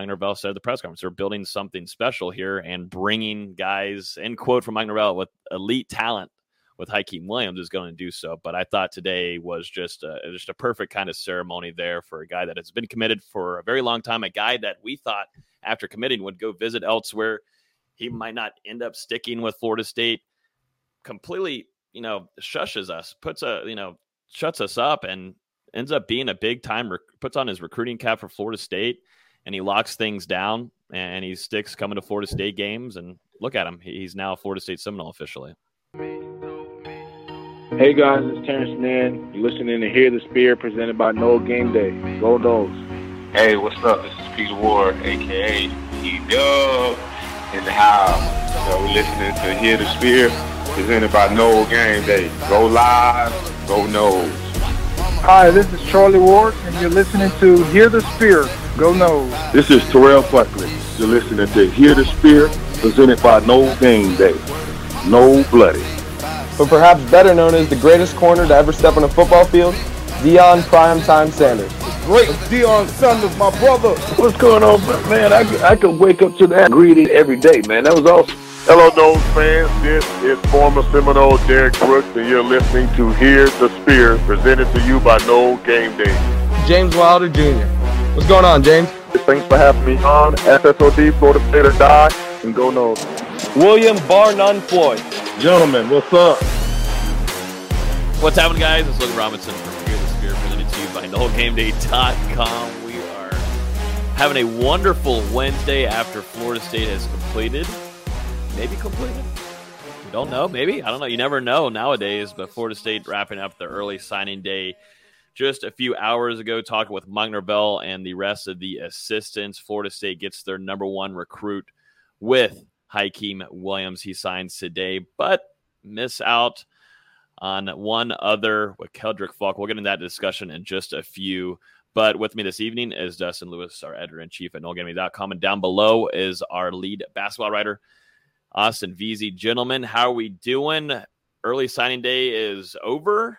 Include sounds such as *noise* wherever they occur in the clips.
Mike Norvell said at the press conference, they're building something special here and bringing guys, end quote from Mike Norvell, with elite talent with Hykeem Williams is going to do so. But I thought today was just a, just a perfect kind of ceremony there for a guy that has been committed for a very long time, a guy that we thought after committing would go visit elsewhere. He might not end up sticking with Florida State. Completely, you know, shushes us, puts a, you know, shuts us up and ends up being a big time, rec- puts on his recruiting cap for Florida State and he locks things down and he sticks coming to Florida State games. And look at him. He's now a Florida State Seminole officially. Hey guys, it's Terrence Mann. You're listening to Hear the Spear presented by Nole Game Day. Go Noles. Hey, what's up? This is Peter Ward, aka E Dub, in the house. So we're listening to Hear the Spear presented by Nole Game Day. Go live, go Noles. Hi, this is Charlie Ward, and you're listening to Hear the Spear. Go Noles. This is Terrell Buckley. You're listening to Hear the Spear presented by Nole Game Day. No Bloody but perhaps better known as the greatest corner to ever step on a football field, Deion Primetime Sanders. Great Deion Sanders, my brother. What's going on, man? I, I could wake up to that greeting every day, man. That was awesome. Hello, Noles fans. This is former Seminole Derrick Brooks, and you're listening to Hear the Spear, presented to you by Nole Game Day. James Wilder Jr. What's going on, James? Thanks for having me on. SSOD, Florida State or Die, and go Noles. William Bar None Floyd. Gentlemen, what's up? What's happening, guys? It's Luke Robinson from Hear the Spear, presented to you by NoleGameDay.com. We are having a wonderful Wednesday after Florida State has completed. Maybe completed. We don't know. Maybe. I don't know. You never know nowadays, but Florida State wrapping up the early signing day just a few hours ago, talking with Mike Norvell and the rest of the assistants. Florida State gets their number one recruit with Hykeem Williams. He signs today, but miss out on one other with Keldrick Faulk. We'll get into that discussion in just a few. But with me this evening is Dustin Lewis, our editor in chief at NoleGameDay.com. And down below is our lead basketball writer, Austin Veazey. Gentlemen, how are we doing? Early signing day is over.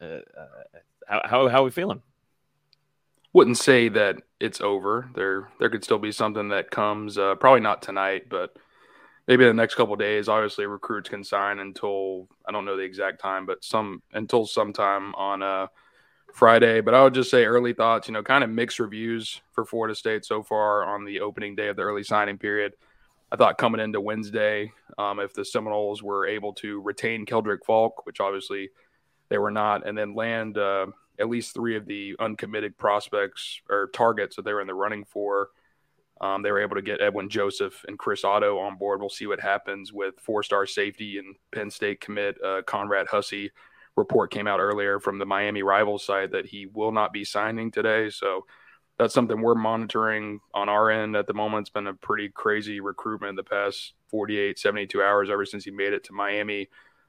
Uh, uh, how, how, how are we feeling? Wouldn't say that it's over. There there could still be something that comes. Uh, probably not tonight, but maybe the next couple days. Obviously, recruits can sign until I don't know the exact time, but some until sometime on uh, Friday. But I would just say early thoughts. You know, kind of mixed reviews for Florida State so far on the opening day of the early signing period. I thought coming into Wednesday, um, if the Seminoles were able to retain Keldrick Faulk, which obviously they were not, and then land uh, at least three of the uncommitted prospects or targets that they were in the running for um, they were able to get Edwin Joseph and Chris Otto on board. We'll see what happens with four-star safety and Penn State commit uh, Conrad Hussey. Report came out earlier from the Miami Rivals side that he will not be signing today. So that's something we're monitoring on our end at the moment. It's been a pretty crazy recruitment in the past 48, 72 hours ever since he made it to Miami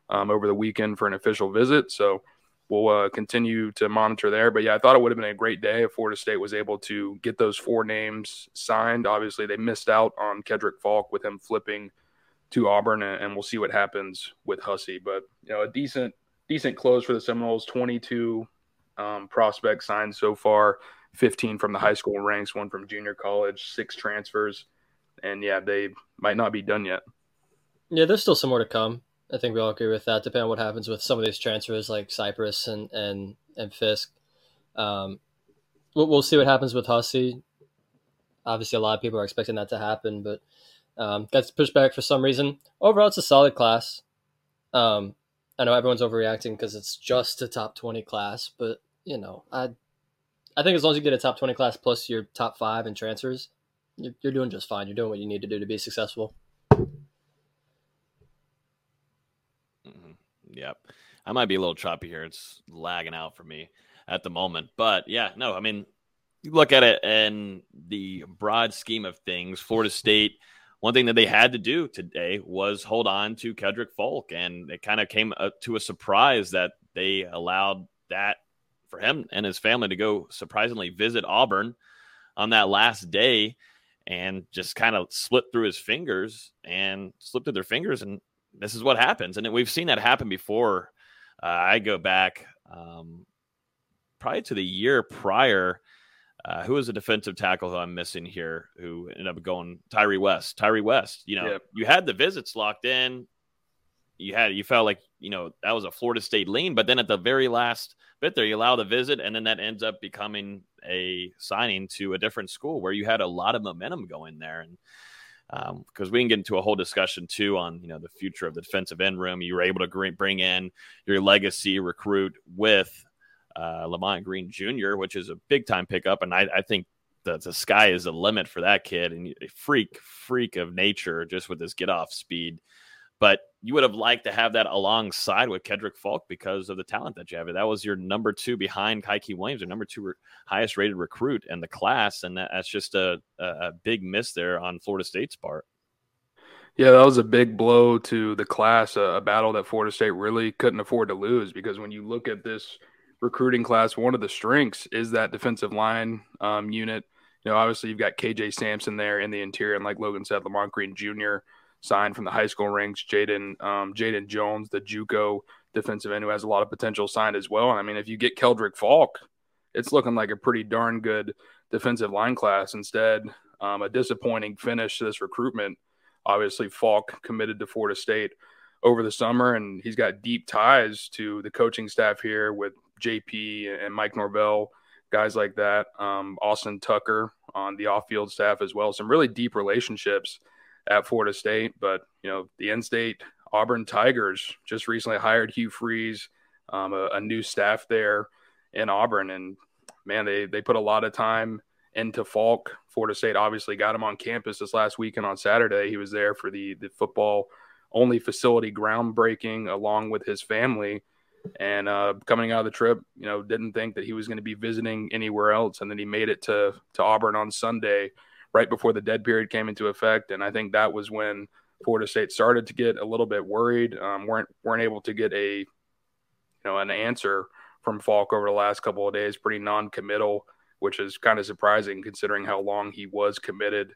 um, over the weekend for an official visit. So we'll uh, continue to monitor there. But yeah, I thought it would have been a great day if Florida State was able to get those four names signed. Obviously, they missed out on Keldrick Faulk with him flipping to Auburn, and, we'll see what happens with Hussey. But you know, a decent decent close for the Seminoles. Twenty two um, prospects signed so far. 15 from the high school ranks, one from junior college, six transfers. And yeah, they might not be done yet. Yeah, there's still some more to come. I think we all agree with that. Depending on what happens with some of these transfers, like Cyprus and and and Fisk, um, we'll, we'll see what happens with Hussey. Obviously, a lot of people are expecting that to happen, but um, gets pushed back for some reason. Overall, it's a solid class. Um, I know everyone's overreacting because it's just a top twenty class, but you know, I I think as long as you get a top twenty class plus your top five in transfers, you're, you're doing just fine. You're doing what you need to do to be successful. Yep. I might be a little choppy here. It's lagging out for me at the moment. But yeah, no, I mean, you look at it in the broad scheme of things, Florida State, one thing that they had to do today was hold on to Keldrick Faulk. And it kind of came to a surprise that they allowed that for him and his family to go surprisingly visit Auburn on that last day and just kind of slip through his fingers and slip through their fingers and this is what happens, and we've seen that happen before. Uh, I go back um, probably to the year prior uh, who is a defensive tackle who I'm missing here who ended up going Tyree West. Tyree West, you know, Yep. you had the visits locked in. You had you felt like you know that was a Florida State lean, but then at the very last bit there, you allow the visit, and then that ends up becoming a signing to a different school where you had a lot of momentum going there, and because we can get into a whole discussion too on you know the future of the defensive end room. You were able to bring in your legacy recruit with uh, Lamont Green Jr., which is a big time pickup, and I, I think the, the sky is the limit for that kid and a freak freak of nature just with his get off speed. But you would have liked to have that alongside with Keldrick Faulk because of the talent that you have. That was your number two behind Hykeem Williams, your number two re- highest rated recruit in the class, and that, that's just a, a, a big miss there on Florida State's part. Yeah, that was a big blow to the class, a, a battle that Florida State really couldn't afford to lose because when you look at this recruiting class, one of the strengths is that defensive line um, unit. You know, obviously you've got KJ Sampson there in the interior, and like Logan said, Lamont Green Jr. signed from the high school ranks. Jaden um, Jaden Jones, the JUCO defensive end, who has a lot of potential, signed as well. And I mean, if you get Keldrick Faulk, it's looking like a pretty darn good defensive line class. Instead, um, a disappointing finish to this recruitment. Obviously, Faulk committed to Florida State over the summer, and he's got deep ties to the coaching staff here with JP and Mike Norvell, guys like that. Um, Austin Tucker on the off-field staff as well. Some really deep relationships at Florida State, but you know the in-state Auburn Tigers just recently hired Hugh Freeze, um, a, a new staff there in Auburn, and man, they they put a lot of time into Faulk. Florida State obviously got him on campus this last weekend on Saturday. He was there for the the football only facility groundbreaking along with his family. And uh, coming out of the trip, you know, didn't think that he was going to be visiting anywhere else, and then he made it to to Auburn on Sunday, right before the dead period came into effect. And I think that was when Florida State started to get a little bit worried. Um, weren't weren't able to get a you know an answer from Faulk over the last couple of days. Pretty non-committal, which is kind of surprising considering how long he was committed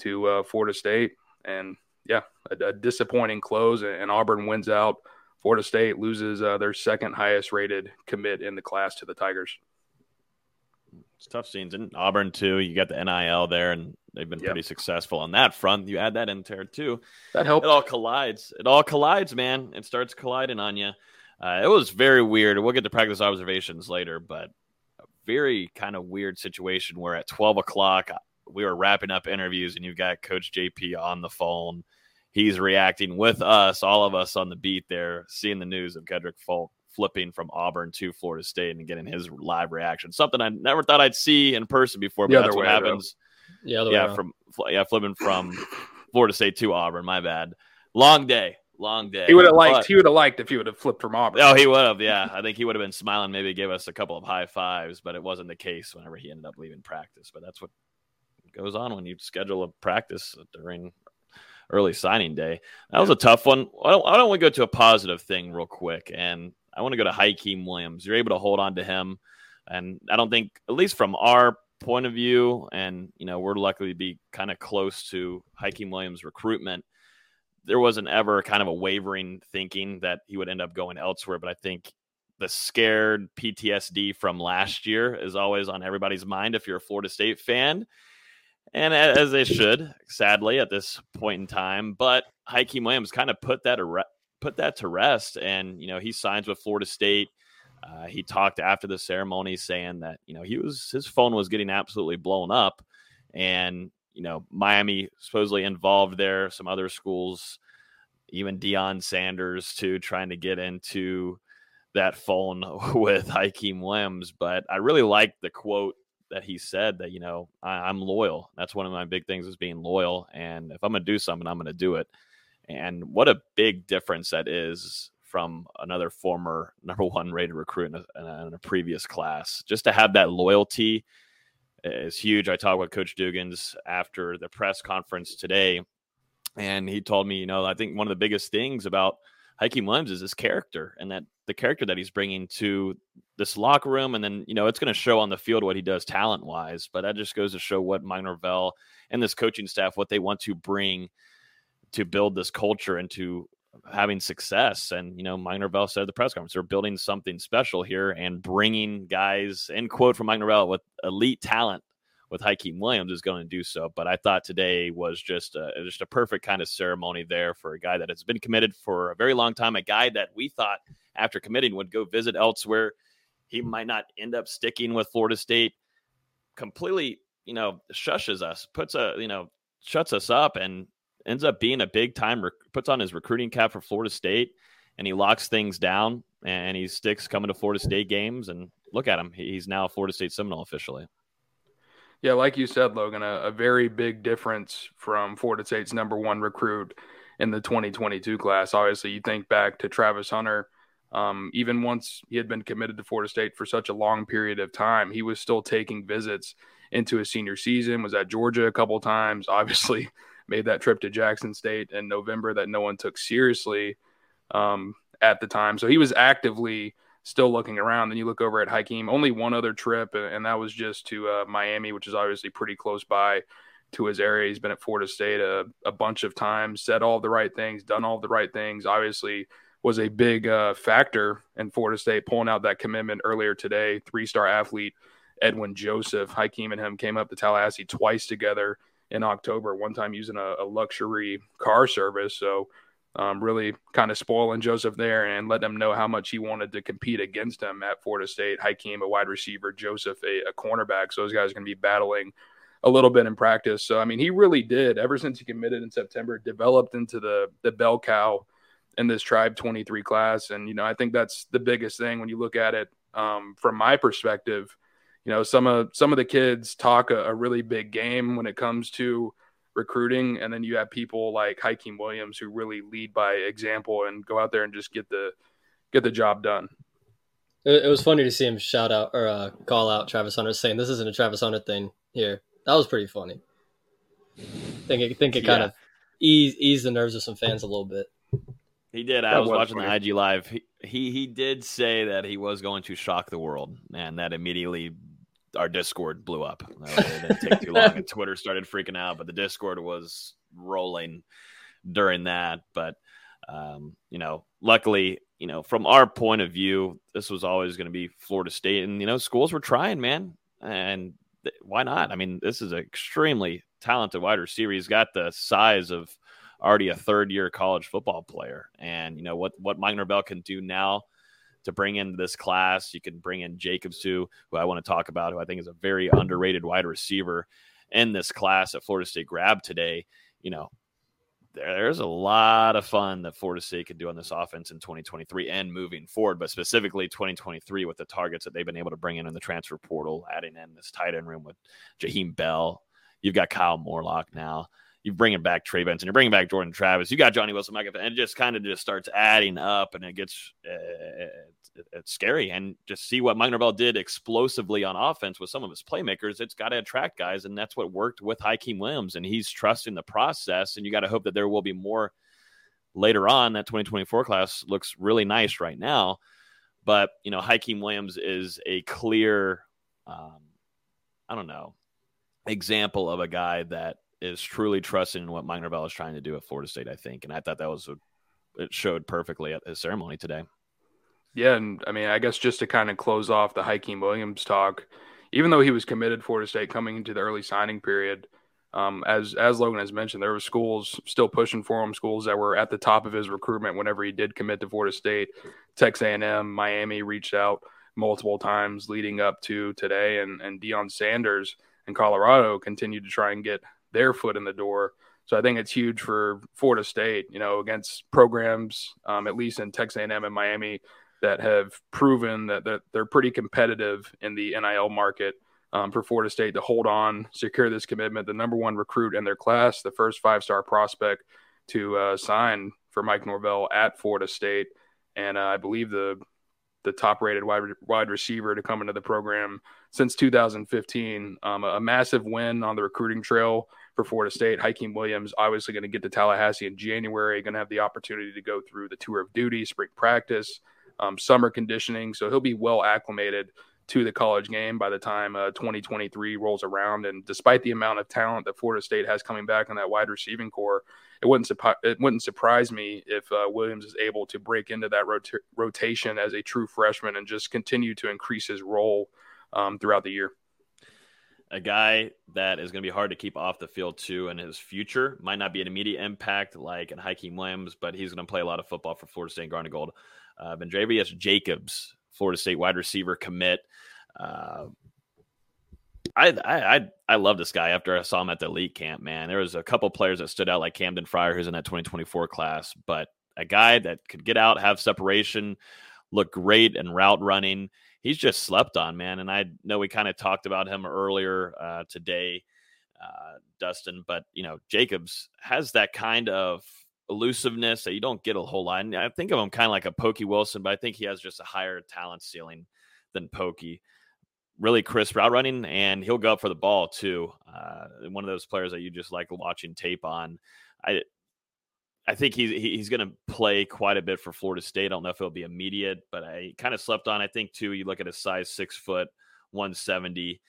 to uh, Florida State. And yeah, a, a disappointing close, and Auburn wins out. Florida State loses uh, their second highest rated commit in the class to the Tigers. It's tough scenes in Auburn too. You got the NIL there, and they've been pretty successful on that front. You add that in there too. That helps. It all collides. It all collides, man. It starts colliding on you. Uh, it was very weird. We'll get to practice observations later, but a very kind of weird situation where at twelve o'clock we were wrapping up interviews, and you've got Coach JP on the phone. He's reacting with us, all of us on the beat there, seeing the news of Keldrick Faulk flipping from Auburn to Florida State and getting his live reaction. Something I never thought I'd see in person before, but that's other what way, though. happens. Yeah, Yeah, from yeah, flipping from Florida State to Auburn. My bad. Long day, long day. He would have liked. But- he would have liked if he would have flipped from Auburn. Oh, he would have. Yeah, I think he would have been smiling. Maybe gave us a couple of high fives, but it wasn't the case whenever he ended up leaving practice. But that's what goes on when you schedule a practice during early signing day. That was a tough one. I don't, I don't want to go to a positive thing real quick, and I want to go to Hykeem Williams. You're able to hold on to him, and I don't think, at least from our point of view, and you know, we're lucky to be kind of close to Hykeem Williams' recruitment. There wasn't ever kind of a wavering thinking that he would end up going elsewhere, but I think the scared PTSD from last year is always on everybody's mind if you're a Florida State fan and as they should, sadly, at this point in time. But Hykeem Williams kind of put that put that to rest, and you know he signs with Florida State. Uh, he talked after the ceremony saying that you know he was his phone was getting absolutely blown up, and you know Miami supposedly involved there, some other schools, even Deion Sanders too, trying to get into that phone *laughs* with Hykeem Williams. But I really like the quote that he said that you know I, I'm loyal. That's one of my big things is being loyal, and if I'm gonna do something, I'm gonna do it. And what a big difference that is from another former *laughs* number one rated recruit in a, in a, previous class. Just to have that loyalty is huge. I talked with Coach Dugans after the press conference today, and he told me, you know, I think one of the biggest things about Hykeem Williams is his character and that the character that he's bringing to this locker room. And then, you know, it's going to show on the field what he does talent wise, but that just goes to show what Mike Norvell and this coaching staff, what they want to bring to build this culture into having success. And, you know, Mike Norvell said at the press conference, they're building something special here and bringing guys, end quote from Mike Norvell, with elite talent with Hykeem Williams is going to do so. But I thought today was just a, just a perfect kind of ceremony there for a guy that has been committed for a very long time, a guy that we thought after committing would go visit elsewhere. He might not end up sticking with Florida State. Completely, you know, shushes us, puts a, you know, shuts us up, and ends up being a big time. Rec- puts on his recruiting cap for Florida State, and he locks things down, and he sticks coming to Florida State games. And look at him; he's now Florida State Seminole officially. Yeah, like you said, Logan, a, a, very big difference from Florida State's number one recruit in the 2022 class. Obviously, you think back to Travis Hunter. Um, even once he had been committed to Florida State for such a long period of time, he was still taking visits into his senior season. Was at Georgia a couple times. *laughs* Obviously, made that trip to Jackson State in November that no one took seriously um, at the time. So he was actively still looking around. Then you look over at Hykeem, only one other trip, and that was just to uh, Miami, which is obviously pretty close by to his area. He's been at Florida State a, a, bunch of times, said all the right things, done all the right things. Obviously, was a big uh, factor in Florida State pulling out that commitment earlier today. Three star athlete Edwin Joseph, Hykeem and him came up to Tallahassee twice together in October. One time using a, a luxury car service, so um, really kind of spoiling Joseph there and letting him know how much he wanted to compete against him at Florida State. Hykeem, a wide receiver, Joseph, a, a cornerback. So those guys are going to be battling a little bit in practice. So I mean, he really did ever since he committed in September, developed into the the bell cow in this Tribe 23 class. And you know, I think that's the biggest thing when you look at it um, from my perspective. You know, some of some of the kids talk a, a really big game when it comes to recruiting, and then you have people like Hykeem Williams who really lead by example and go out there and just get the get the job done. It, it was funny to see him shout out or uh, call out Travis Hunter, saying this isn't a Travis Hunter thing here. That was pretty funny. I think it, think it kind of ease ease the nerves of some fans a little bit. He did. I was, was, watching funny. the IG live. He, he he did say that he was going to shock the world, and that immediately our Discord blew up. *laughs* It didn't take too long, and Twitter started freaking out. But the Discord was rolling during that. But um, you know, luckily, you know, from our point of view, this was always going to be Florida State, and you know, schools were trying, man, and th- why not? I mean, this is an extremely talented wide receiver. He's got the size of already a third year college football player, and you know what what Mike Norvell can do now to bring in this class. You can bring in Jacobs too, who I want to talk about, who I think is a very underrated wide receiver in this class that Florida State grabbed today. You know, there's a lot of fun that Florida State could do on this offense in 2023 and moving forward, but specifically 2023 with the targets that they've been able to bring in in the transfer portal, adding in this tight end room with Jaheim Bell. You've got Kyle Morlock now you bringing back Trey Benson, you're bringing back Jordan Travis, you got Johnny Wilson, Mike, and it just kind of just starts adding up, and it gets uh, it's, it's, scary. And just see what Mike Norvell did explosively on offense with some of his playmakers. It's got to attract guys, and that's what worked with Hykeem Williams, and he's trusting the process. And you got to hope that there will be more later on. That 2024 class looks really nice right now, but you know, Hykeem Williams is a clear, um, I don't know, example of a guy that is truly trusting in what Mike Norvell is trying to do at Florida State, I think. And I thought that was a, it showed perfectly at his ceremony today. Yeah, and I mean, I guess just to kind of close off the Hykeem Williams talk, even though he was committed Florida State coming into the early signing period, um, as as Logan has mentioned, there were schools still pushing for him, schools that were at the top of his recruitment whenever he did commit to Florida State. Texas A&M, Miami reached out multiple times leading up to today, and and Deion Sanders in Colorado continued to try and get their foot in the door. So I think it's huge for Florida State, you know, against programs, um, at least in Texas A&M and Miami, that have proven that, that they're pretty competitive in the NIL market. Um, for Florida State to hold on, secure this commitment, the number one recruit in their class, the first five star prospect to uh, sign for Mike Norvell at Florida State, and uh, I believe the the top rated wide, wide receiver to come into the program since 2015. Um, a, a, massive win on the recruiting trail for Florida State. Hykeem Williams obviously going to get to Tallahassee in January, going to have the opportunity to go through the tour of duty, spring practice, um, summer conditioning. So he'll be well acclimated to the college game by the time uh, 2023 rolls around. And despite the amount of talent that Florida State has coming back on that wide receiving core, it wouldn't it wouldn't surprise me if uh, Williams is able to break into that rota- rotation as a true freshman and just continue to increase his role um, throughout the year. A guy that is going to be hard to keep off the field too, and his future might not be an immediate impact like in Hykeem Williams, but he's going to play a lot of football for Florida State Garnet Gold. Uh, Vandrevius Jacobs, Florida State wide receiver commit. Uh, I, I I love this guy after I saw him at the elite camp. Man, there was a couple players that stood out, like Camden Fryer, who's in that 2024 class, but a guy that could get out, have separation, look great and route running. He's just slept on, man. And I know we kind of talked about him earlier uh, today, uh, Dustin, but you know Jacobs has that kind of elusiveness that you don't get a whole lot. And I think of him kind of like a Pokey Wilson, but I think he has just a higher talent ceiling than Pokey really crisp route running, and he'll go up for the ball too. Uh, one of those players that you just like watching tape on. I I think he's he's going to play quite a bit for Florida State. I don't know if it'll be immediate, but I kind of slept on. I think too. You look at his size, six foot, one seventy,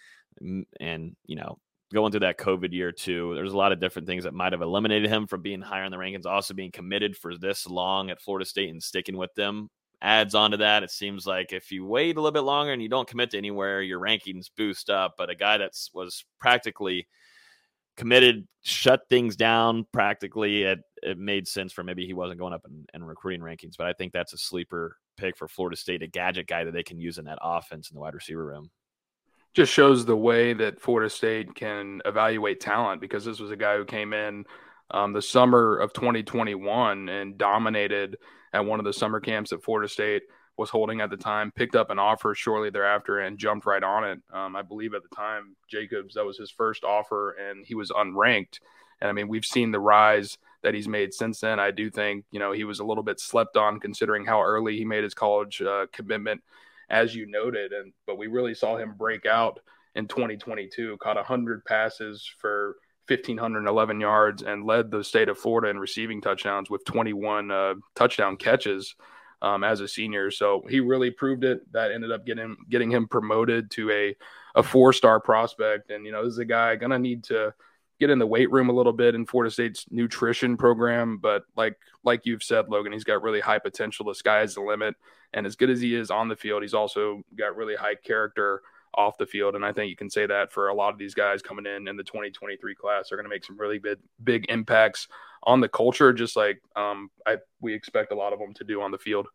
mm, and you know going through that COVID year too. There's a lot of different things that might have eliminated him from being higher in the rankings. Also being committed for this long at Florida State and sticking with them adds on to that. It seems like if you wait a little bit longer and you don't commit to anywhere, your rankings boost up. But a guy that was practically committed, shut things down practically, it, it made sense for maybe he wasn't going up in, in recruiting rankings. But I think that's a sleeper pick for Florida State, a gadget guy that they can use in that offense in the wide receiver room. Just shows the way that Florida State can evaluate talent because this was a guy who came in um, the summer of 2021 and dominated at one of the summer camps at Florida State was holding at the time, picked up an offer shortly thereafter and jumped right on it. Um, I believe at the time, Jacobs, that was his first offer and he was unranked. And I mean, we've seen the rise that he's made since then. I do think, you know, he was a little bit slept on considering how early he made his college uh, commitment, as you noted. And, but we really saw him break out in 2022, caught 100 passes for 1,511 yards and led the state of Florida in receiving touchdowns with 21 uh, touchdown catches um, as a senior. So he really proved it. That ended up getting getting him promoted to a a four star prospect. And you know, this is a guy gonna need to get in the weight room a little bit in Florida State's nutrition program. But like like you've said, Logan, he's got really high potential. The sky is the limit. And as good as he is on the field, he's also got really high character off the field. And I think you can say that for a lot of these guys coming in in the 2023 class are going to make some really big, big impacts on the culture, just like um, I, we expect a lot of them to do on the field.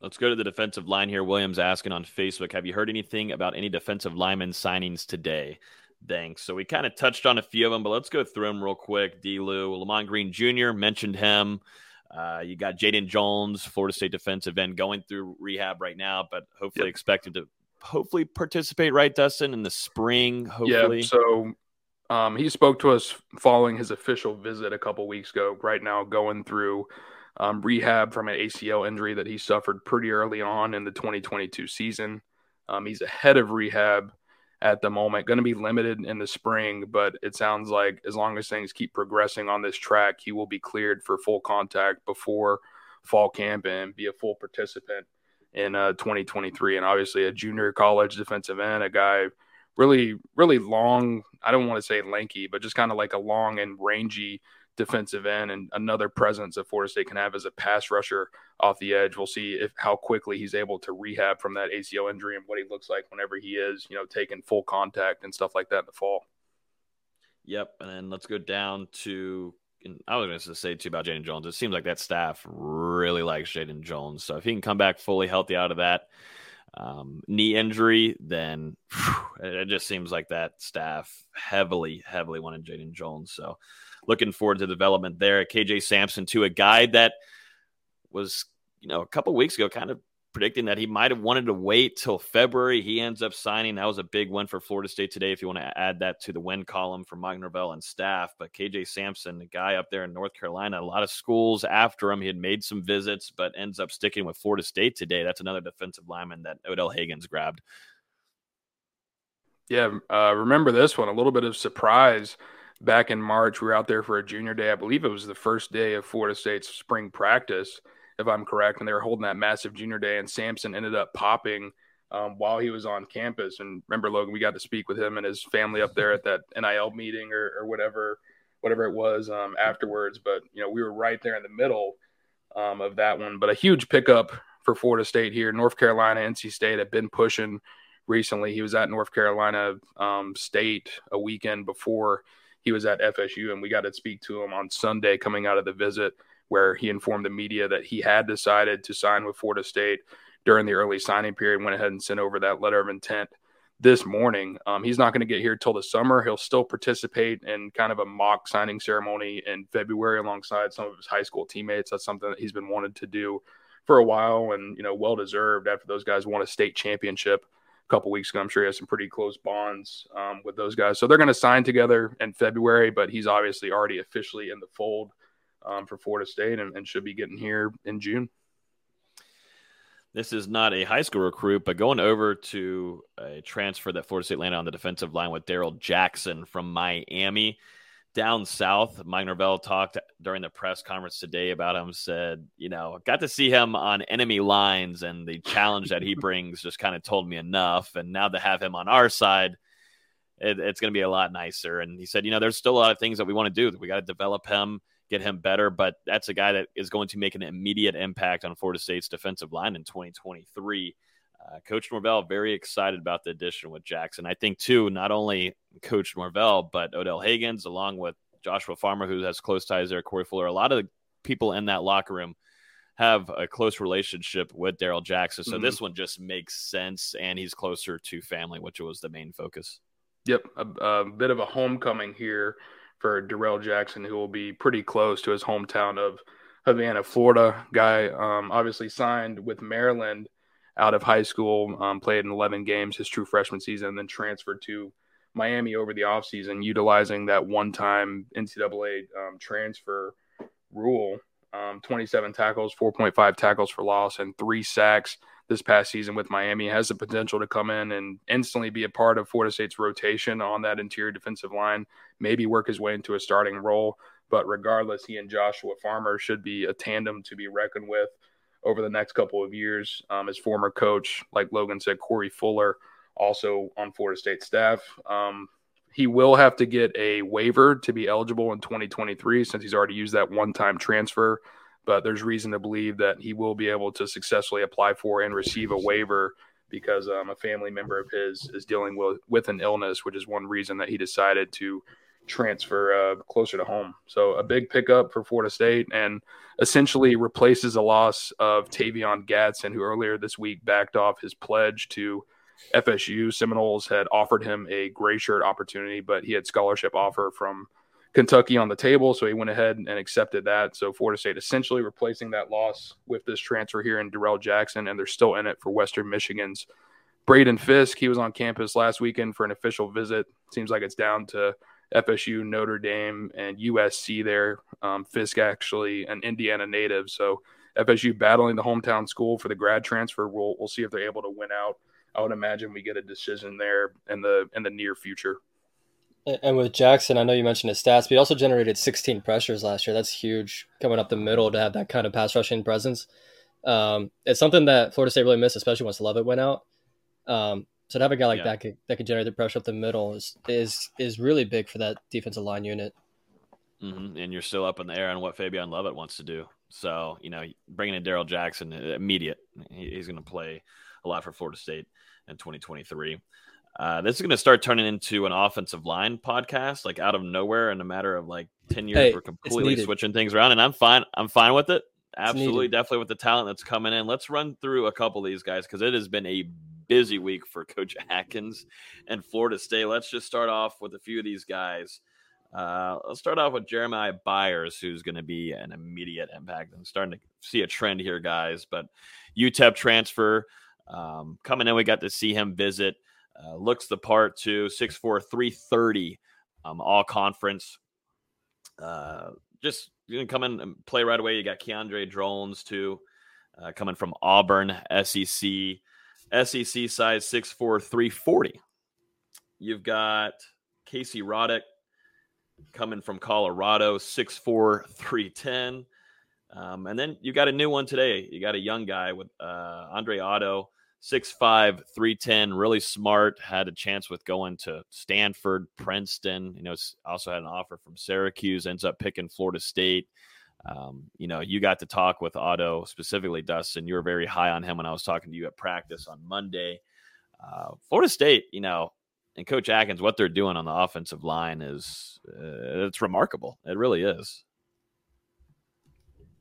Let's go to the defensive line here. Williams asking on Facebook, have you heard anything about any defensive lineman signings today? Thanks. So we kind of touched on a few of them, but let's go through them real quick. D. Lou, Lamont Green Jr. mentioned him. Uh, you got Jaden Jones, Florida State defensive end, going through rehab right now, but hopefully yep. expected to hopefully participate, right, Dustin, in the spring. Hopefully, yeah. So um, he spoke to us following his official visit a couple weeks ago. Right now, going through um, rehab from an ACL injury that he suffered pretty early on in the 2022 season. Um, he's ahead of rehab at the moment, going to be limited in the spring, but it sounds like as long as things keep progressing on this track, he will be cleared for full contact before fall camp and be a full participant in uh, 2023. And obviously, a junior college defensive end, a guy really, really long. I don't want to say lanky, but just kind of like a long and rangy defensive end and another presence that Florida State can have as a pass rusher off the edge. We'll see if how quickly he's able to rehab from that ACL injury and what he looks like whenever he is, you know, taking full contact and stuff like that in the fall. Yep, and then let's go down to I was going to say too about Jaden Jones. It seems like that staff really likes Jaden Jones. So if he can come back fully healthy out of that um, knee injury, then whew, it just seems like that staff heavily, heavily wanted Jaden Jones. So looking forward to development there. KJ Sampson, to a guy that was, you know, a couple weeks ago kind of predicting that he might have wanted to wait till February. He ends up signing. That was a big win for Florida State today. If you want to add that to the win column for Mike Norvell and staff, but KJ Sampson, the guy up there in North Carolina, a lot of schools after him. He had made some visits, but ends up sticking with Florida State today. That's another defensive lineman that Odell Haggins grabbed. Yeah, uh, remember this one? A little bit of surprise back in March. We were out there for a junior day. I believe it was the first day of Florida State's spring practice if I'm correct, and they were holding that massive junior day, and Sampson ended up popping um, while he was on campus. And remember, Logan, we got to speak with him and his family up there at that *laughs* NIL meeting or, or whatever, whatever it was um, afterwards. But you know, we were right there in the middle um, of that one. But a huge pickup for Florida State here. North Carolina, NC State have been pushing recently. He was at North Carolina um, State a weekend before he was at FSU, and we got to speak to him on Sunday coming out of the visit, where he informed the media that he had decided to sign with Florida State during the early signing period. Went ahead and sent over that letter of intent this morning. Um, he's not going to get here till the summer. He'll still participate in kind of a mock signing ceremony in February alongside some of his high school teammates. That's something that he's been wanted to do for a while, and you know, well deserved after those guys won a state championship a couple weeks ago. I'm sure he has some pretty close bonds um, with those guys, so they're going to sign together in February. But he's obviously already officially in the fold um, for Florida State and, and should be getting here in June. This is not a high school recruit, but going over to a transfer that Florida State landed on the defensive line with Darrell Jackson from Miami. Down south, Mike Norvell talked during the press conference today about him, said, you know, got to see him on enemy lines and the challenge that he *laughs* brings just kind of told me enough. And now to have him on our side, it, it's going to be a lot nicer. And he said, you know, there's still a lot of things that we want to do. We got to develop him get him better. But that's a guy that is going to make an immediate impact on Florida State's defensive line in 2023. Uh, Coach Norvell very excited about the addition with Jackson. I think too, not only Coach Norvell but Odell Haggins, along with Joshua Farmer, who has close ties there, Corey Fuller. A lot of the people in that locker room have a close relationship with Darrell Jackson. So mm-hmm. this one just makes sense, and he's closer to family, which was the main focus. Yep, a, a bit of a homecoming here for Darrell Jackson, who will be pretty close to his hometown of Havana, Florida. Guy um, obviously signed with Maryland out of high school, um, played in 11 games his true freshman season, and then transferred to Miami over the offseason, utilizing that one time NCAA um, transfer rule. Um, 27 tackles, 4.5 tackles for loss, and three sacks this past season with Miami. Has the potential to come in and instantly be a part of Florida State's rotation on that interior defensive line, maybe work his way into a starting role. But regardless, he and Joshua Farmer should be a tandem to be reckoned with over the next couple of years. Um, his former coach, like Logan said, Corey Fuller, also on Florida State staff. Um, he will have to get a waiver to be eligible in 2023 since he's already used that one time transfer but there's reason to believe that he will be able to successfully apply for and receive a waiver because um, a family member of his is dealing with, with an illness, which is one reason that he decided to transfer uh, closer to home. So a big pickup for Florida State and essentially replaces a loss of Tavion Gadsden, who earlier this week backed off his pledge to FSU. Seminoles had offered him a gray shirt opportunity, but he had scholarship offer from – Kentucky on the table, so he went ahead and accepted that. So Florida State essentially replacing that loss with this transfer here in Darrell Jackson, and they're still in it for Western Michigan's Braden Fisk. He was on campus last weekend for an official visit. Seems like it's down to FSU, Notre Dame, and USC there. Um, Fisk actually an Indiana native, so FSU battling the hometown school for the grad transfer. We'll we'll see if they're able to win out. I would imagine we get a decision there in the in the near future. And with Jackson, I know you mentioned his stats, but he also generated 16 pressures last year. That's huge coming up the middle to have that kind of pass rushing presence. Um, it's something that Florida State really missed, especially once Lovett went out. Um, so to have a guy like yeah. that could, that could generate the pressure up the middle is is is really big for that defensive line unit. Mm-hmm. And you're still up in the air on what Fabian Lovett wants to do. So you know, bringing in Darrell Jackson, immediate. He's going to play a lot for Florida State in 2023. Uh, this is going to start turning into an offensive line podcast, like out of nowhere in a matter of like 10 years. Hey, we're completely switching things around, and I'm fine. I'm fine with it. Absolutely, definitely with the talent that's coming in. Let's run through a couple of these guys because it has been a busy week for *laughs* Coach Atkins and Florida State. Let's just start off with a few of these guys. Uh, let's start off with Jeremiah Byers, who's going to be an immediate impact. I'm starting to see a trend here, guys. But UTEP transfer um, coming in, we got to see him visit. Uh, looks the part too. 6'4, 330, um, all conference. Uh, just you can come in and play right away. You got Keiondre Jones too, uh, coming from Auburn, SEC. SEC size 6'4, 340. You've got Casey Roddick coming from Colorado, 6'4, 310. Um, and then you got a new one today. You got a young guy with uh, Andre Otto, 6'5, 310, really smart. Had a chance with going to Stanford, Princeton. You know, also had an offer from Syracuse, ends up picking Florida State. Um, you know, you got to talk with Otto specifically, Dustin. You were very high on him when I was talking to you at practice on Monday. Uh, Florida State, you know, and Coach Atkins, what they're doing on the offensive line is uh, it's remarkable. It really is.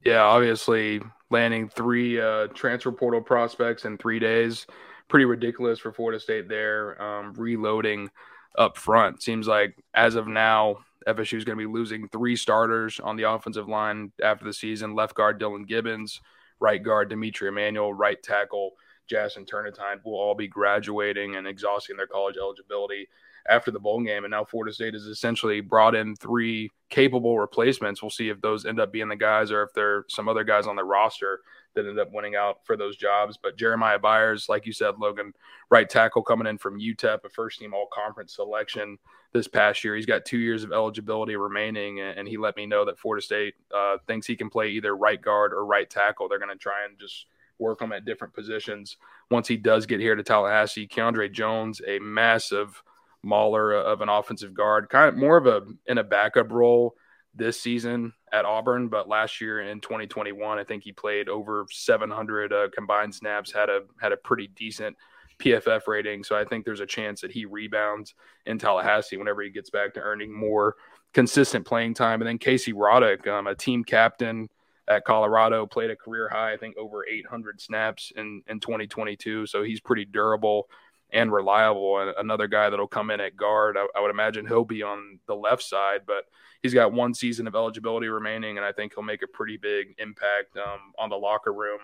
Yeah, obviously landing three uh, transfer portal prospects in three days, pretty ridiculous for Florida State. There, um, reloading up front seems like as of now, FSU is going to be losing three starters on the offensive line after the season. Left guard Dylan Gibbons, right guard D'Mitri Emmanuel, right tackle Jackson Turrentine will all be graduating and exhausting their college eligibility after the bowl game. And now Florida State has essentially brought in three capable replacements. We'll see if those end up being the guys or if there are some other guys on the roster that end up winning out for those jobs. But Jeremiah Byers, like you said, Logan, right tackle coming in from UTEP, a first team all conference selection this past year. He's got two years of eligibility remaining, and he let me know that Florida State uh, thinks he can play either right guard or right tackle. They're going to try and just work him at different positions once he does get here to Tallahassee. Keiondre Jones, a massive mauler of an offensive guard, kind of more of a in a backup role this season at Auburn, but last year in 2021, I think he played over 700 uh, combined snaps, had a had a pretty decent PFF rating. So I think there's a chance that he rebounds in Tallahassee whenever he gets back to earning more consistent playing time. And then Casey Roddick, um, a team captain at Colorado, played a career high, I think over 800 snaps in in 2022. So he's pretty durable and reliable. And another guy that'll come in at guard, I, I, would imagine he'll be on the left side, but he's got one season of eligibility remaining, and I think he'll make a pretty big impact um, on the locker room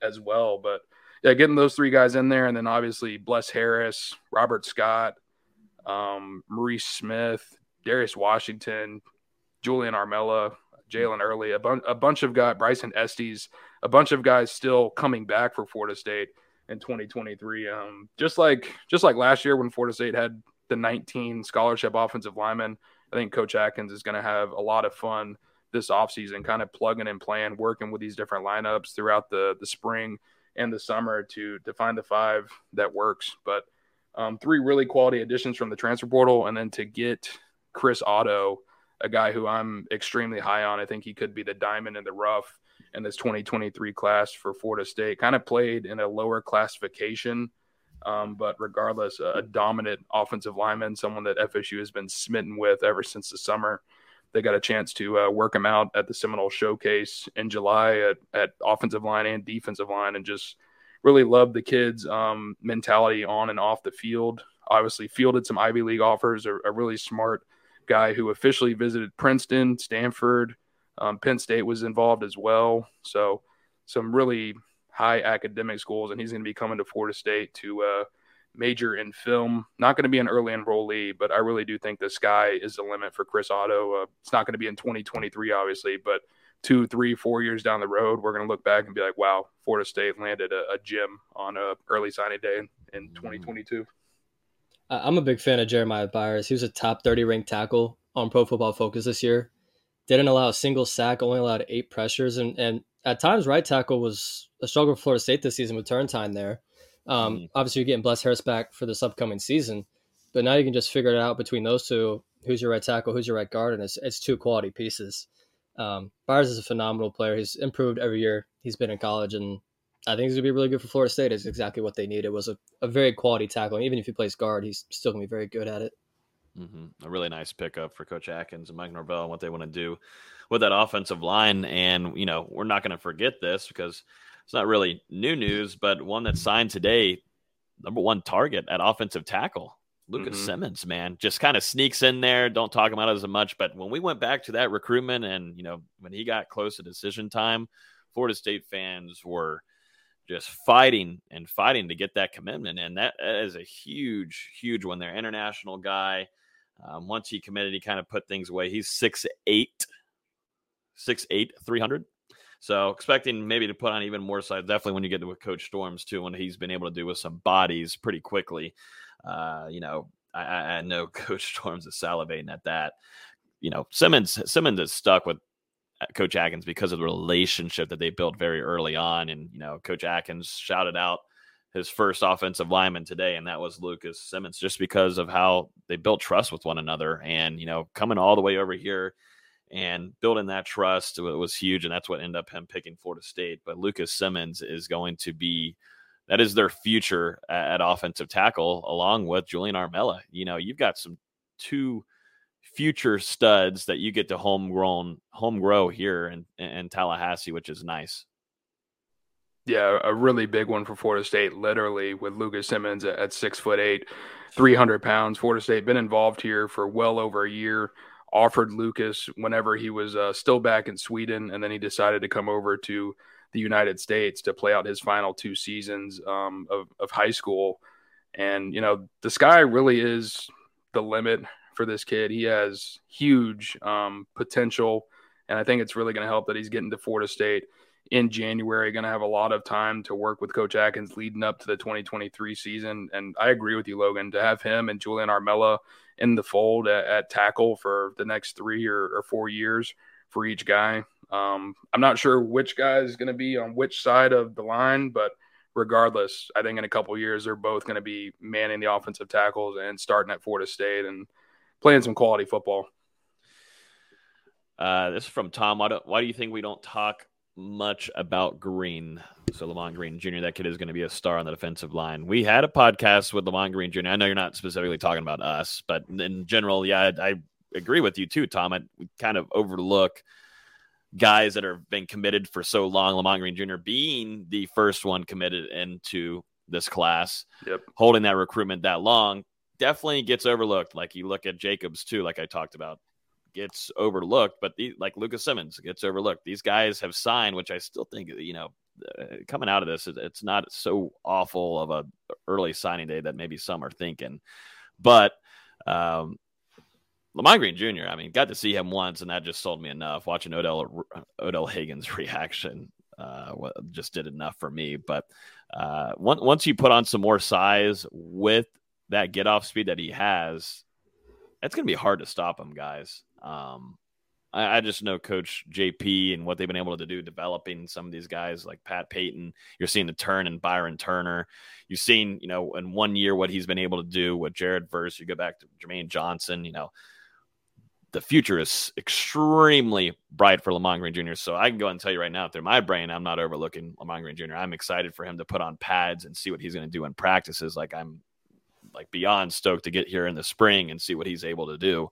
as well. But yeah, getting those three guys in there, and then obviously Bless Harris, Robert Scott, um, Maurice Smith, Darius Washington, Julian Armella, Jalen Early, a, a bunch of guys, Bryson Estes, a bunch of guys still coming back for Florida State in 2023. Um, just like just like last year when Florida State had the 19 scholarship offensive linemen, I think Coach Atkins is going to have a lot of fun this offseason, kind of plugging and playing, working with these different lineups throughout the the spring and the summer to to find the five that works. But um, three really quality additions from the transfer portal, and then to get Chris Otto, a guy who I'm extremely high on. I think he could be the diamond in the rough in this 2023 class for Florida State. Kind of played in a lower classification, um, but regardless, a, a, dominant offensive lineman, someone that FSU has been smitten with ever since the summer. They got a chance to uh, work him out at the Seminole Showcase in July at, at offensive line and defensive line, and just really loved the kids' um, mentality on and off the field. Obviously, fielded some Ivy League offers. A, a really smart guy who officially visited Princeton, Stanford, um, Penn State was involved as well. So some really high academic schools, and he's going to be coming to Florida State to uh, major in film. Not going to be an early enrollee, but I really do think the sky is the limit for Chris Otto. Uh, it's not going to be in 2023, obviously, but two, three, four years down the road, we're going to look back and be like, wow, Florida State landed a, a gem on a early signing day in, in 2022. I'm a big fan of Jeremiah Byers. He was a top 30 ranked tackle on Pro Football Focus this year didn't allow a single sack, only allowed eight pressures, and and at times right tackle was a struggle for Florida State this season with turn time there. Um, mm. Obviously, you're getting Bless Harris back for this upcoming season, but now you can just figure it out between those two: who's your right tackle, who's your right guard, and it's it's two quality pieces. Um, Byers is a phenomenal player. He's improved every year he's been in college, and I think he's gonna be really good for Florida State. Is exactly what they need. It was a, a very quality tackle. And even if he plays guard, he's still gonna be very good at it. Mm-hmm. A really nice pickup for Coach Atkins and Mike Norvell and what they want to do with that offensive line. And, you know, we're not going to forget this because it's not really new news, but one that signed today, number one target at offensive tackle, Lucas mm-hmm. Simmons, man, just kind of sneaks in there. Don't talk about it as much. But when we went back to that recruitment and, you know, when he got close to decision time, Florida State fans were just fighting and fighting to get that commitment. And that is a huge, huge one there. International guy. Um, once he committed, he kind of put things away. He's six eight, six eight, three hundred. So expecting maybe to put on even more size. Definitely when you get to with Coach Storms too, when he's been able to do with some bodies pretty quickly. Uh, you know, I, I know *laughs* Coach Storms is salivating at that. You know, Simmons Simmons is stuck with uh, Coach Atkins because of the relationship that they built very early on. And, you know, Coach Atkins shouted out his first offensive lineman today, and that was Lucas Simmons, just because of how they built trust with one another. And, you know, coming all the way over here and building that trust was huge. And that's what ended up him picking Florida State. But Lucas Simmons is going to be that is their future at, offensive tackle, along with Julian Armella. You know, you've got some two future studs that you get to homegrown home grow here in, in Tallahassee, which is nice. Yeah, a really big one for Florida State, literally with Lucas Simmons at, at six foot eight, 300 pounds. Florida State been involved here for well over a year. Offered Lucas whenever he was uh, still back in Sweden, and then he decided to come over to the United States to play out his final two seasons um, of, of high school. And, you know, the sky really is the limit for this kid. He has huge um, potential, and I think it's really going to help that he's getting to Florida State in January. Going to have a lot of time to work with Coach Atkins leading up to the 2023 season. And I agree with you, Logan, to have him and Julian Armella in the fold at, at tackle for the next three or, or, four years for each guy. Um, I'm not sure which guy is going to be on which side of the line, but regardless, I think in a couple years they're both going to be manning the offensive tackles and starting at Florida State and playing some quality football. Uh, this is from Tom. Why do, why do you think we don't talk much about Green? So Lamont Green Jr. That kid is going to be a star on the defensive line. We had a podcast with Lamont Green Jr. I know you're not specifically talking about us, but in general, yeah, I, I agree with you too, Tom. I kind of overlook guys that have been committed for so long. Lamont Green Jr. being the first one committed into this class, yep. holding that recruitment that long definitely gets overlooked. Like you look at Jacobs too, like I talked about, gets overlooked. But the, like Lucas Simmons gets overlooked. These guys have signed, which I still think you know uh, coming out of this, it's not so awful of a early signing day that maybe some are thinking. But um, Lamont Green Jr. I mean, got to see him once, and that just sold me enough. Watching Odell Odell Haggins' *laughs* reaction uh, just did enough for me. But uh, once you put on some more size with that get off speed that he has, it's going to be hard to stop him, guys. Um, I, I, just know Coach JP and what they've been able to do developing some of these guys like Pat Payton. You're seeing the turn in Byron Turner. You've seen, you know, in one year what he's been able to do with Jared Verse. You go back to Jermaine Johnson, you know, the future is extremely bright for Lamont Green Jr. So I can go and tell you right now, through my brain, I'm not overlooking Lamont Green Jr. I'm excited for him to put on pads and see what he's going to do in practices. Like I'm like beyond stoked to get here in the spring and see what he's able to do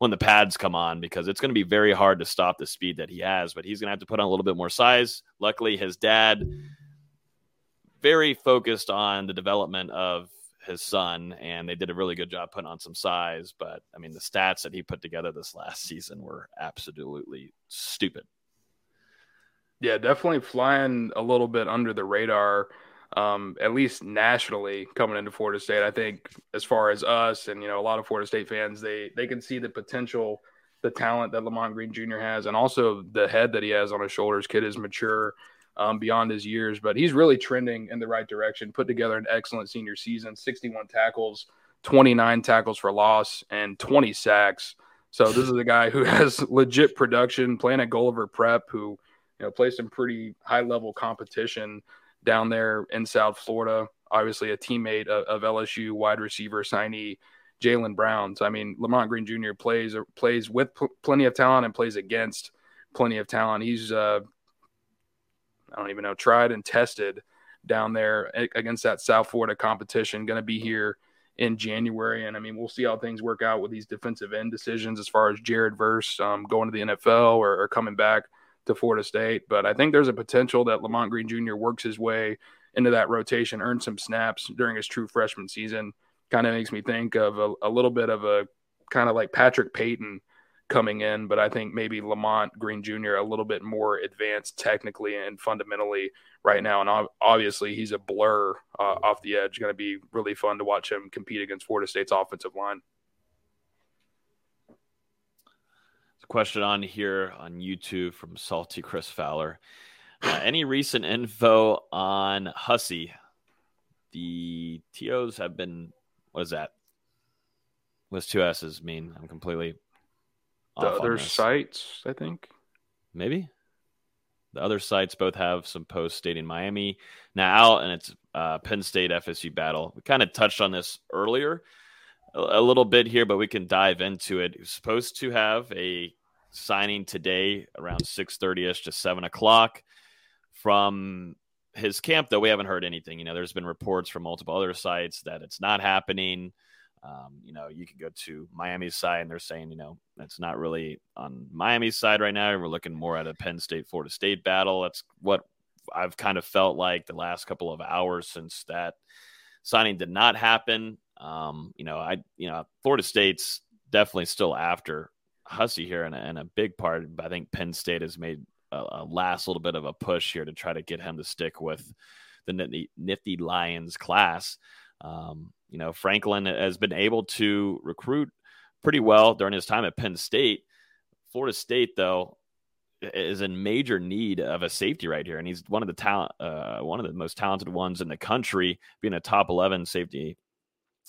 when the pads come on because it's going to be very hard to stop the speed that he has but he's going to have to put on a little bit more size. Luckily his dad very focused on the development of his son and they did a really good job putting on some size but i mean the stats that he put together this last season were absolutely stupid. Yeah definitely flying a little bit under the radar um, at least nationally coming into Florida State. I think as far as us and you know a lot of Florida State fans, they they can see the potential, the talent that Lamont Green Jr. has, and also the head that he has on his shoulders. Kid is mature. Um, beyond his years, but he's really trending in the right direction. Put together an excellent senior season 61 tackles, 29 tackles for loss, and 20 sacks. So, this is a guy who *laughs* has legit production playing at Gulliver Prep, who you know plays some pretty high level competition down there in South Florida. Obviously, a teammate of, of LSU wide receiver signee Jalen Brown. So I mean, Lamont Green Jr. plays plays with pl- plenty of talent and plays against plenty of talent. He's uh, I don't even know tried and tested down there against that South Florida competition. Going to be here in January, and I mean, we'll see how things work out with these defensive end decisions as far as Jared Verse um, going to the NFL or, or coming back to Florida State. But I think there's a potential that Lamont Green Jr. works his way into that rotation, earns some snaps during his true freshman season. Kind of makes me think of a, a little bit of a kind of like Patrick Payton coming in, but I think maybe Lamont Green Jr. a little bit more advanced technically and fundamentally right now. And obviously, he's a blur uh, off the edge. Going to be really fun to watch him compete against Florida State's offensive line. Question on here on YouTube from Salty Chris Fowler. Uh, any recent info on Hussey? The TOs have been, what is that? What's two S's mean? I'm completely. The other sites, I think. Maybe. The other sites both have some posts stating Miami now and it's uh, Penn State FSU battle. We kind of touched on this earlier a, a little bit here, but we can dive into it. It's supposed to have a signing today around 6.30ish to 7 o'clock from his camp, though, we haven't heard anything. You know, there's been reports from multiple other sites that it's not happening. Um, you know, you could go to Miami's side and they're saying, you know, it's not really on Miami's side right now. We're looking more at a Penn State Florida State battle. That's what I've kind of felt like the last couple of hours since that signing did not happen. Um, you know, I, you know, Florida State's definitely still after Hussey here, and, and a big part. I think Penn State has made a, a, last little bit of a push here to try to get him to stick with the nifty, nifty Lions class. Um, you know, Franklin has been able to recruit pretty well during his time at Penn State. Florida State, though, is in major need of a safety right here, and he's one of the talent, uh, one of the most talented ones in the country, being a top eleven safety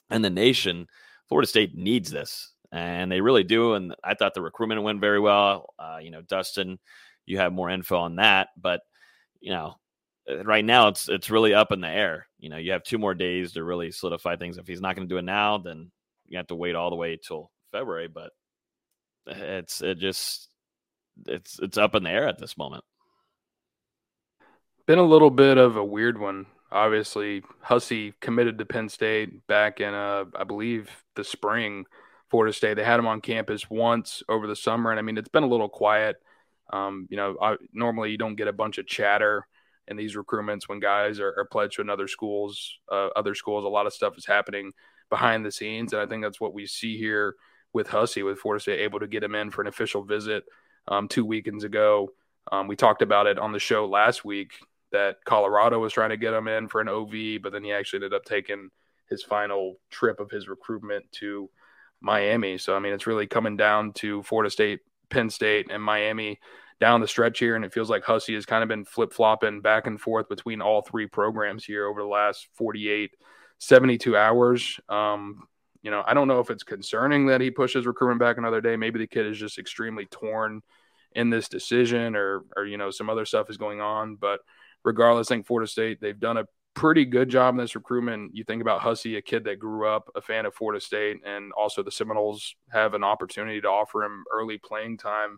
in the nation. Florida State needs this, and they really do. And I thought the recruitment went very well. Uh, you know, Dustin, you have more info on that, but you know, uh, right now it's it's really up in the air. You know, you have two more days to really solidify things. If he's not going to do it now, then you have to wait all the way till February. But it's it just it's it's up in the air at this moment. Been a little bit of a weird one. Obviously, Hussey committed to Penn State back in uh, I believe the spring. Florida State. They had him on campus once over the summer, and I mean it's been a little quiet. Um, you know, I, normally you don't get a bunch of chatter in these recruitments when guys are, are pledged to another schools, uh, other schools. A lot of stuff is happening behind the scenes, and I think that's what we see here with Hussey, with Florida State able to get him in for an official visit um, two weekends ago. Um, we talked about it on the show last week that Colorado was trying to get him in for an OV, but then he actually ended up taking his final trip of his recruitment to Miami. So I mean, it's really coming down to Florida State, Penn State, and Miami down the stretch here, and it feels like Hussey has kind of been flip flopping back and forth between all three programs here over the last 48, 72 hours. Um, you know, I don't know if it's concerning that he pushes recruitment back another day. Maybe the kid is just extremely torn in this decision, or or you know, some other stuff is going on. But regardless, I think Florida State they've done a pretty good job in this recruitment. You think about Hussey, a kid that grew up a fan of Florida State, and also the Seminoles have an opportunity to offer him early playing time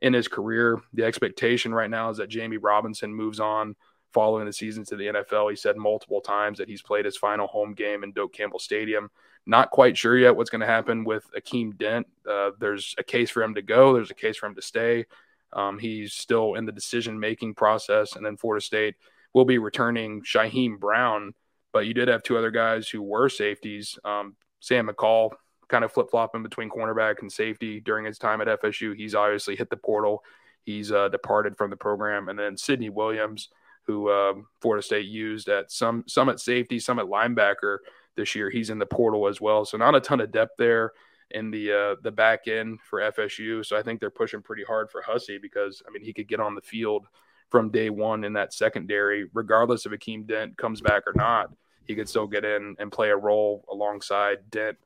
in his career. The expectation right now is that Jamie Robinson moves on following the season to the NFL. He said multiple times that he's played his final home game in Doak Campbell Stadium. Not quite sure yet what's going to happen with Akeem Dent. Uh, there's a case for him to go, there's a case for him to stay. Um, he's still in the decision making process. And then Florida State will be returning Shyheim Brown. But you did have two other guys who were safeties. Um, Sam McCall kind of flip flopping between cornerback and safety during his time at FSU. He's obviously hit the portal. He's uh, departed from the program, and then Sidney Williams, who um, Florida State used at some some at safety, some at linebacker this year. He's in the portal as well. So not a ton of depth there in the uh, the back end for FSU. So I think they're pushing pretty hard for Hussey because I mean he could get on the field from day one in that secondary, regardless if Akeem Dent comes back or not. He could still get in and play a role alongside Dent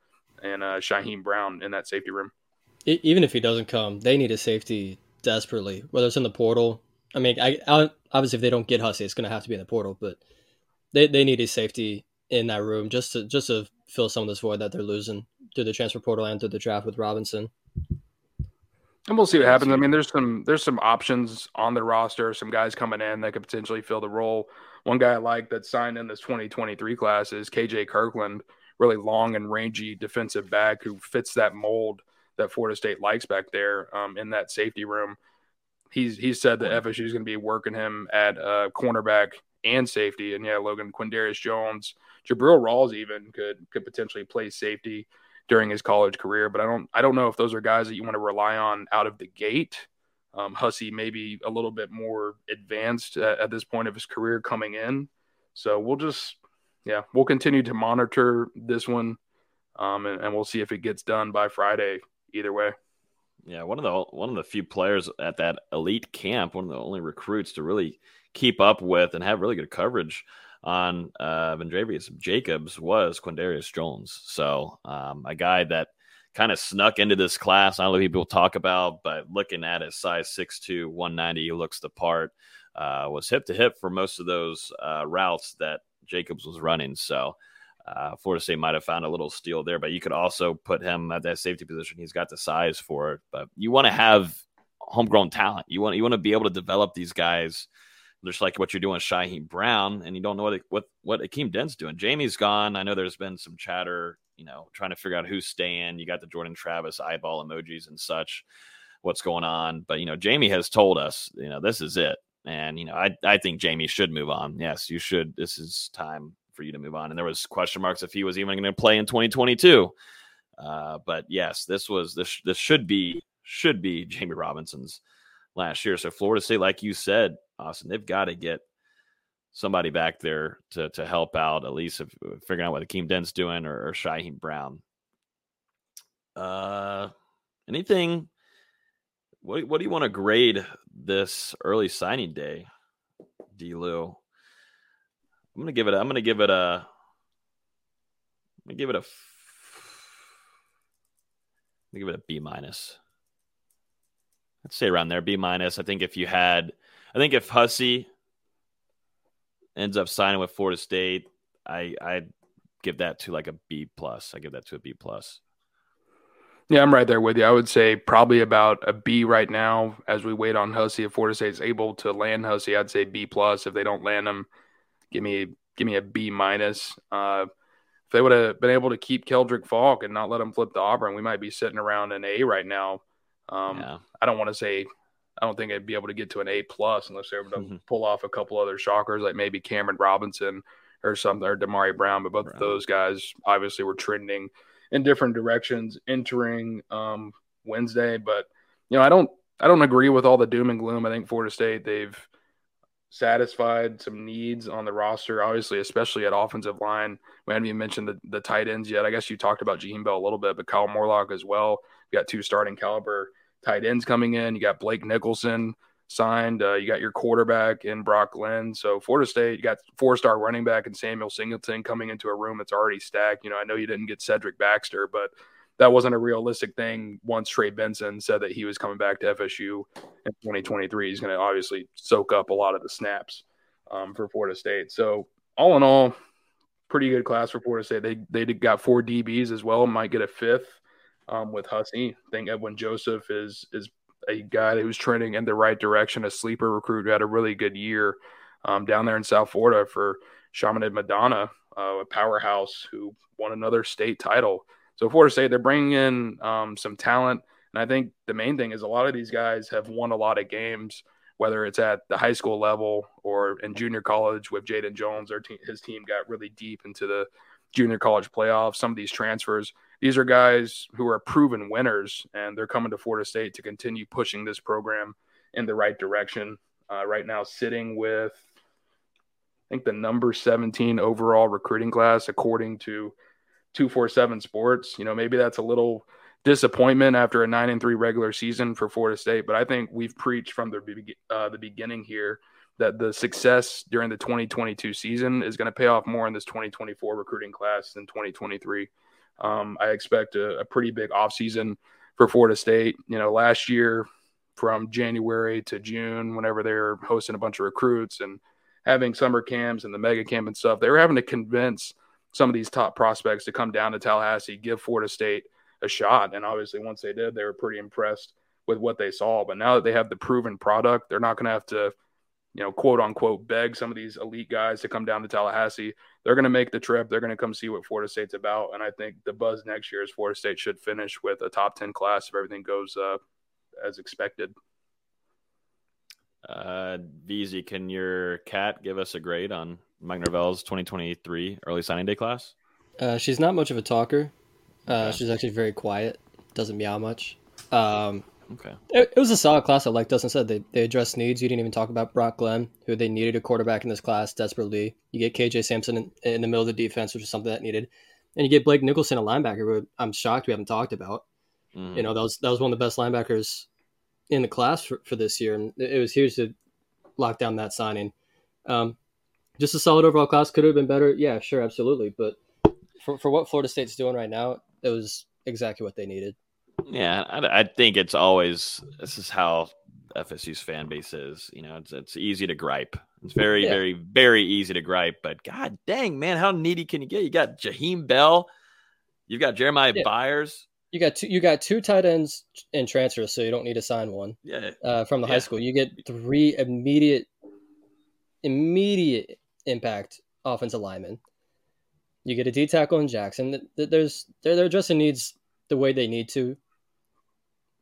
and uh, Shyheim Brown in that safety room. Even if he doesn't come, they need a safety desperately, whether it's in the portal. I mean, I, I obviously if they don't get Hussey, it's going to have to be in the portal, but they, they need a safety in that room just to just to fill some of this void that they're losing through the transfer portal and through the draft with Robinson. And we'll see what happens. I mean, there's some there's some options on the roster, some guys coming in that could potentially fill the role. One guy I like that signed in this 2023 class is KJ Kirkland really long and rangy defensive back who fits that mold that Florida State likes back there um, in that safety room. He's he said that FSU is going to be working him at uh, cornerback and safety, and yeah, Logan Quindarius Jones, Jabril Rawls even could could potentially play safety during his college career. But I don't I don't know if those are guys that you want to rely on out of the gate. Um, Hussey maybe a little bit more advanced at, at this point of his career coming in. So we'll just yeah, we'll continue to monitor this one, um, and, and we'll see if it gets done by Friday. Either way. Yeah, one of the one of the few players at that elite camp, one of the only recruits to really keep up with and have really good coverage on uh, Vandrevius Jacobs was Quindarius Jones. So um, a guy that kind of snuck into this class. I don't know people talk about, but looking at his size 6'2", 190, he looks the part. Uh, was hip to hip for most of those uh, routes that Jacobs was running. So uh, Florida State might have found a little steal there, but you could also put him at that safety position. He's got the size for it, but you want to have homegrown talent. You want you want to be able to develop these guys just like what you're doing with Shyheim Brown, and you don't know what what what Akeem Dent's doing. Jamie's gone. I know there's been some chatter, you know, trying to figure out who's staying. You got the Jordan Travis eyeball emojis and such. What's going on? But you know, Jamie has told us, you know, this is it. And you know, I I think Jamie should move on. Yes, you should. This is time for you to move on. And there was question marks if he was even going to play in 2022. Uh, but yes, this was this this should be should be Jamie Robinson's last year. So Florida State, like you said, Austin, they've got to get somebody back there to to help out at least if, figuring out what Akeem Dent's doing or, or Shyheim Brown. Uh, anything? What what do you want to grade this early signing day, D. Lou? I'm gonna give it. I'm gonna give it a. I'm gonna give it a. I'm gonna give it a B minus. I'd say around there, B minus. I think if you had, I think if Hussey ends up signing with Florida State, I I give that to like a B plus. I give that to a B plus. Yeah, I'm right there with you. I would say probably about a B right now as we wait on Hussey. If Florida State is able to land Hussey, I'd say B plus. If they don't land him, give me give me a B minus. Uh, if they would have been able to keep Keldrick Faulk and not let him flip to Auburn, we might be sitting around an A right now. Um, yeah. I don't want to say I don't think I'd be able to get to an A plus unless they're able to mm-hmm. pull off a couple other shockers like maybe Cameron Robinson or something or Damari Brown. But both Brown. of those guys obviously were trending in different directions entering um, Wednesday. But you know, I don't I don't agree with all the doom and gloom. I think Florida State they've satisfied some needs on the roster, obviously, especially at offensive line. We haven't even mentioned the, the tight ends yet. I guess you talked about Jaheim Bell a little bit, but Kyle Morlock as well. You got two starting caliber tight ends coming in. You got Blake Nicholson signed. Uh, you got your quarterback in Brock Glenn. So Florida State, you got four star running back and Samuel Singleton coming into a room that's already stacked. You know, I know you didn't get Cedric Baxter, but – that wasn't a realistic thing once Trey Benson said that he was coming back to FSU in 2023. He's going to obviously soak up a lot of the snaps um, for Florida State. So, all in all, pretty good class for Florida State. They they got four DBs as well, might get a fifth um, with Hussey. I think Edwin Joseph is is a guy who's trending in the right direction, a sleeper recruit who had a really good year um, down there in South Florida for Chaminade Madonna, uh, a powerhouse who won another state title. So Florida State, they're bringing in um, some talent, and I think the main thing is a lot of these guys have won a lot of games, whether it's at the high school level or in junior college with Jaden Jones. Their te- his team got really deep into the junior college playoffs. Some of these transfers, these are guys who are proven winners, and they're coming to Florida State to continue pushing this program in the right direction. Uh, right now, sitting with I think the number 17 overall recruiting class, according to 247 Sports. You know, maybe that's a little disappointment after a 9 and 3 regular season for Florida State, but I think we've preached from the uh, the beginning here that the success during the 2022 season is going to pay off more in this 2024 recruiting class than 2023. Um, I expect a, a pretty big offseason for Florida State. You know, last year from January to June, whenever they were hosting a bunch of recruits and having summer camps and the mega camp and stuff, they were having to convince some of these top prospects to come down to Tallahassee, give Florida State a shot. And obviously, once they did, they were pretty impressed with what they saw. But now that they have the proven product, they're not going to have to, you know, quote unquote, beg some of these elite guys to come down to Tallahassee. They're going to make the trip. They're going to come see what Florida State's about. And I think the buzz next year is Florida State should finish with a top 10 class if everything goes uh, as expected. Uh, VZ, can your cat give us a grade on Mike Norvell's 2023 early signing day class? Uh, she's not much of a talker. Uh, okay. She's actually very quiet. Doesn't meow much. Um, okay. It, it, was a solid class. Like Dustin said, they, they addressed needs. You didn't even talk about Brock Glenn, who they needed a quarterback in this class desperately. You get KJ Sampson in, in the middle of the defense, which is something that needed. And you get Blake Nicholson, a linebacker, who I'm shocked we haven't talked about. Mm. You know, that was that was one of the best linebackers in the class for, for this year, and it was huge to lock down that signing. Um, just a solid overall class. Could have been better. Yeah, sure, absolutely. But for, for what Florida State's doing right now, it was exactly what they needed. Yeah, I, I think it's always this is how FSU's fan base is. You know, it's it's easy to gripe. It's very, yeah. very, very easy to gripe. But god dang, man, how needy can you get? You got Jaheim Bell, you've got Jeremiah yeah. Byers. You got two. You got two tight ends in transfers, so you don't need to sign one. Yeah. Uh, from the yeah. high school, you get three immediate immediate impact offensive lineman. You get a D tackle in Jackson. There's they're, they're addressing needs the way they need to.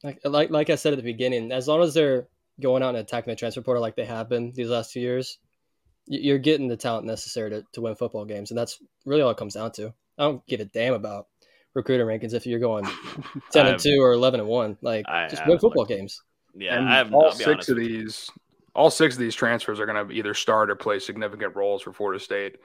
Like like like I said at the beginning, as long as they're going out and attacking the transfer portal like they have been these last two years, you're getting the talent necessary to, to win football games, and that's really all it comes down to. I don't give a damn about recruiter rankings if you're going *laughs* ten and two or eleven and one. Like I, just I win football games. Yeah, and I have, all six of these, all six of these transfers are going to either start or play significant roles for Florida State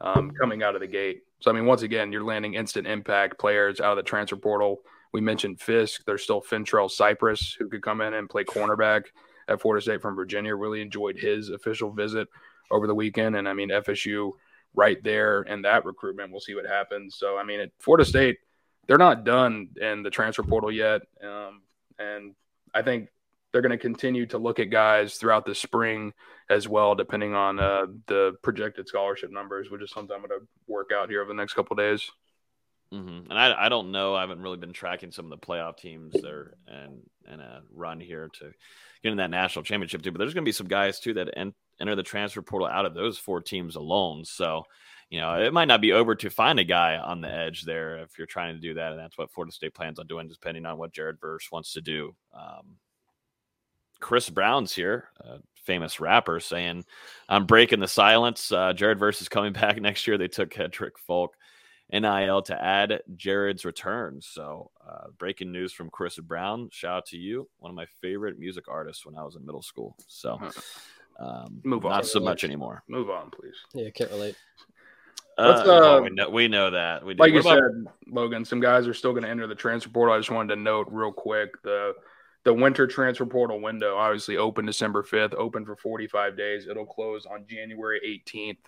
um, coming out of the gate. So I mean, once again, you're landing instant impact players out of the transfer portal. We mentioned Fiske. There's still Fentrell Cypress who could come in and play cornerback at Florida State from Virginia. Really enjoyed his official visit over the weekend, and I mean FSU right there in that recruitment. We'll see what happens. So I mean, at Florida State, they're not done in the transfer portal yet, um, and I think they're going to continue to look at guys throughout the spring as well, depending on uh, the projected scholarship numbers, which is something I'm going to work out here over the next couple days. Mm-hmm. And I, I don't know. I haven't really been tracking some of the playoff teams there and and a run here to get in that national championship too. But there's going to be some guys too that en- enter the transfer portal out of those four teams alone. So you know, it might not be over to find a guy on the edge there if you're trying to do that, and that's what Florida State plans on doing, depending on what Jared Verse wants to do. Um, Chris Brown's here, a famous rapper, saying, "I'm breaking the silence." Uh, Jared Verse is coming *laughs* back next year. They took Keldrick Faulk NIL to add Jared's return. So, uh, breaking news from Chris Brown. Shout out to you, one of my favorite music artists when I was in middle school. So, um, move on. Not so much anymore. Move on, please. Yeah, can't relate. Uh, uh, we, know, we know that. We do. Like what you about- said, Logan, some guys are still going to enter the transfer portal. I just wanted to note real quick the the winter transfer portal window obviously open December 5th, open for 45 days. It'll close on January 18th,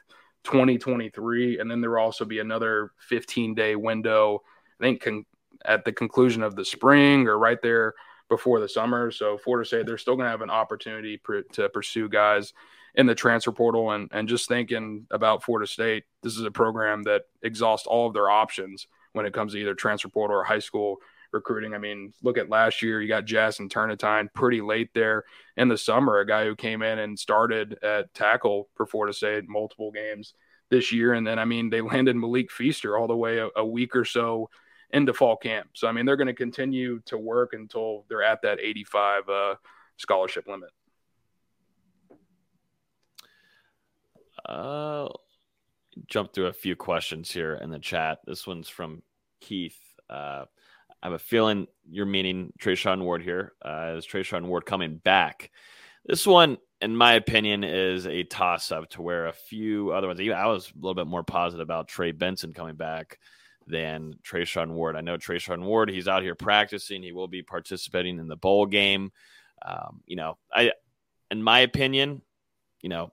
2023. And then there will also be another 15 day window, I think, con- at the conclusion of the spring or right there before the summer. So, Florida State, they're still going to have an opportunity pr- to pursue guys in the transfer portal. And, and just thinking about Florida State, this is a program that exhausts all of their options when it comes to either transfer portal or high school recruiting. I mean, look at last year, you got Jazston Turnetine pretty late there in the summer, a guy who came in and started at tackle for Florida State multiple games this year. And then, I mean, they *laughs* landed Malik Feaster all the way a, a week or so into fall camp. So, I mean, they're going to continue to work until they're at that 85 uh, scholarship limit. Uh, jump through a few questions here in the chat. This one's from Keith. Uh, I have a feeling you're meaning Treshaun Ward here. Uh, is Treshaun Ward coming back? This one, in my opinion, is a toss up to where a few other ones, I was a little bit more positive about Trey Benson coming back than Treshaun Ward. I know Treshaun Ward, he's out here practicing. He will be participating in the bowl game. Um, you know, I, in my opinion, you know,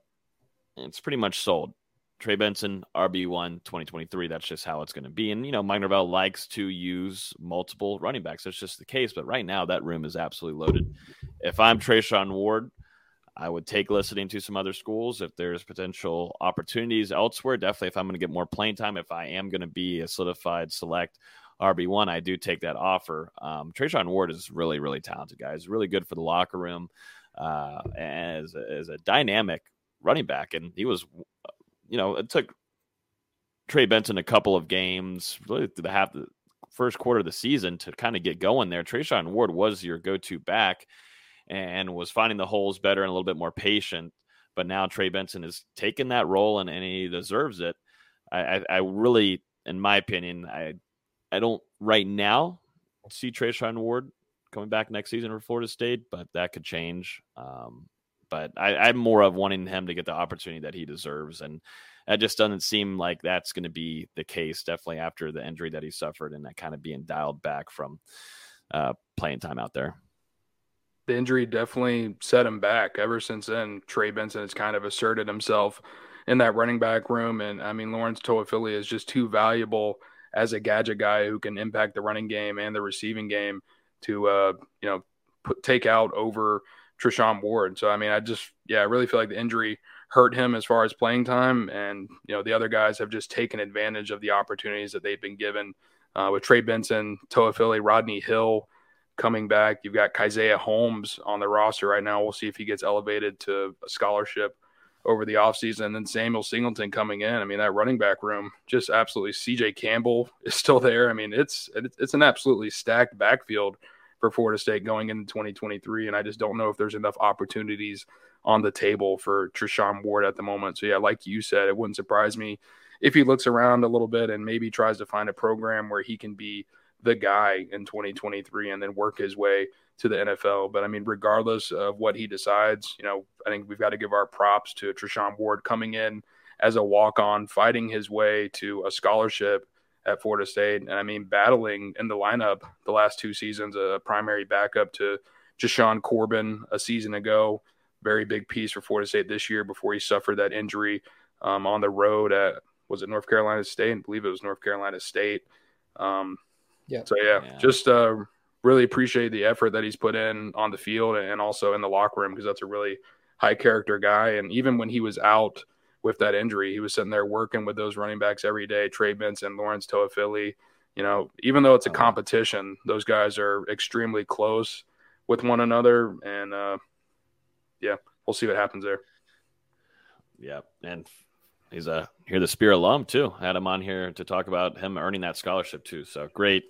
it's pretty much sold. Trey Benson, RB1 2023. That's just how it's going to be. And, you know, Mike Norvell likes to use multiple running backs. That's just the case. But right now, that room is absolutely loaded. If I'm Treshaun Ward, I would take listening to some other schools if there's potential opportunities elsewhere. Definitely, if I'm going to get more playing time, if I am going to be a solidified select RB1, I do take that offer. Um, Treshaun Ward is really, really talented, guys. Really good for the locker room uh, as, as a dynamic running back. And he was you know, it took Trey Benson a couple of games, really the half the first quarter of the season to kind of get going there. Treshaun Ward was your go-to back and was finding the holes better and a little bit more patient. But now Trey Benson has taken that role and, and he deserves it. I, I, I really, in my opinion, I I don't right now see Treshaun Ward coming back next season for Florida State, but that could change. Um, but I, am more of wanting him to get the opportunity that he deserves, and that just doesn't seem like that's going to be the case. Definitely after the injury that he suffered, and that kind of being dialed back from uh, playing time out there. The injury definitely set him back. Ever since then, Trey Benson has kind of asserted himself in that running back room, and I mean Lawrence Toafili is just too valuable as a gadget guy who can impact the running game and the receiving game to uh, you know put, take out over Treshaun Ward. So I mean, I just yeah, I really feel like the injury hurt him as far as playing time, and you know the other guys have just taken advantage of the opportunities that they've been given. Uh, with Trey Benson, Toafili, Rodney Hill coming back, you've got Kaizeah Holmes on the roster right now. We'll see if he gets elevated to a scholarship over the offseason. And then Samuel Singleton coming in. I mean, that running back room just absolutely. CJ Campbell *laughs* is still there. I mean, it's it's an absolutely stacked backfield for Florida State going into 2023. And I just don't know if there's enough opportunities on the table for Treshaun Ward at the moment. So, yeah, like you said, it wouldn't surprise me if he looks around a little bit and maybe tries to find a program where he can be the guy in 2023 and then work his way to the NFL. But I mean, regardless of what he decides, you know, I think we've got to give our props to Treshaun Ward coming in as a walk on, fighting his way to a scholarship at Florida State. And I mean, battling in the lineup the last two seasons, a primary backup to Jashaun Corbin a season ago. Very big piece for Florida State this year before he suffered that injury um, on the road at, was it North Carolina State? I believe it was North Carolina State. Um, yeah. So, yeah, yeah. just uh, really appreciate the effort that he's put in on the field and also in the locker room because that's a really high character guy. And even when he was out – with that injury. He was sitting there working with those running backs every day, Trey Benson, Lawrence Toafili. You know, even though it's a competition, those guys are extremely close with one another. And uh, yeah, we'll see what happens there. Yeah. And he's a Hear the Spear alum too. I had him on here to talk about him earning that scholarship too. So great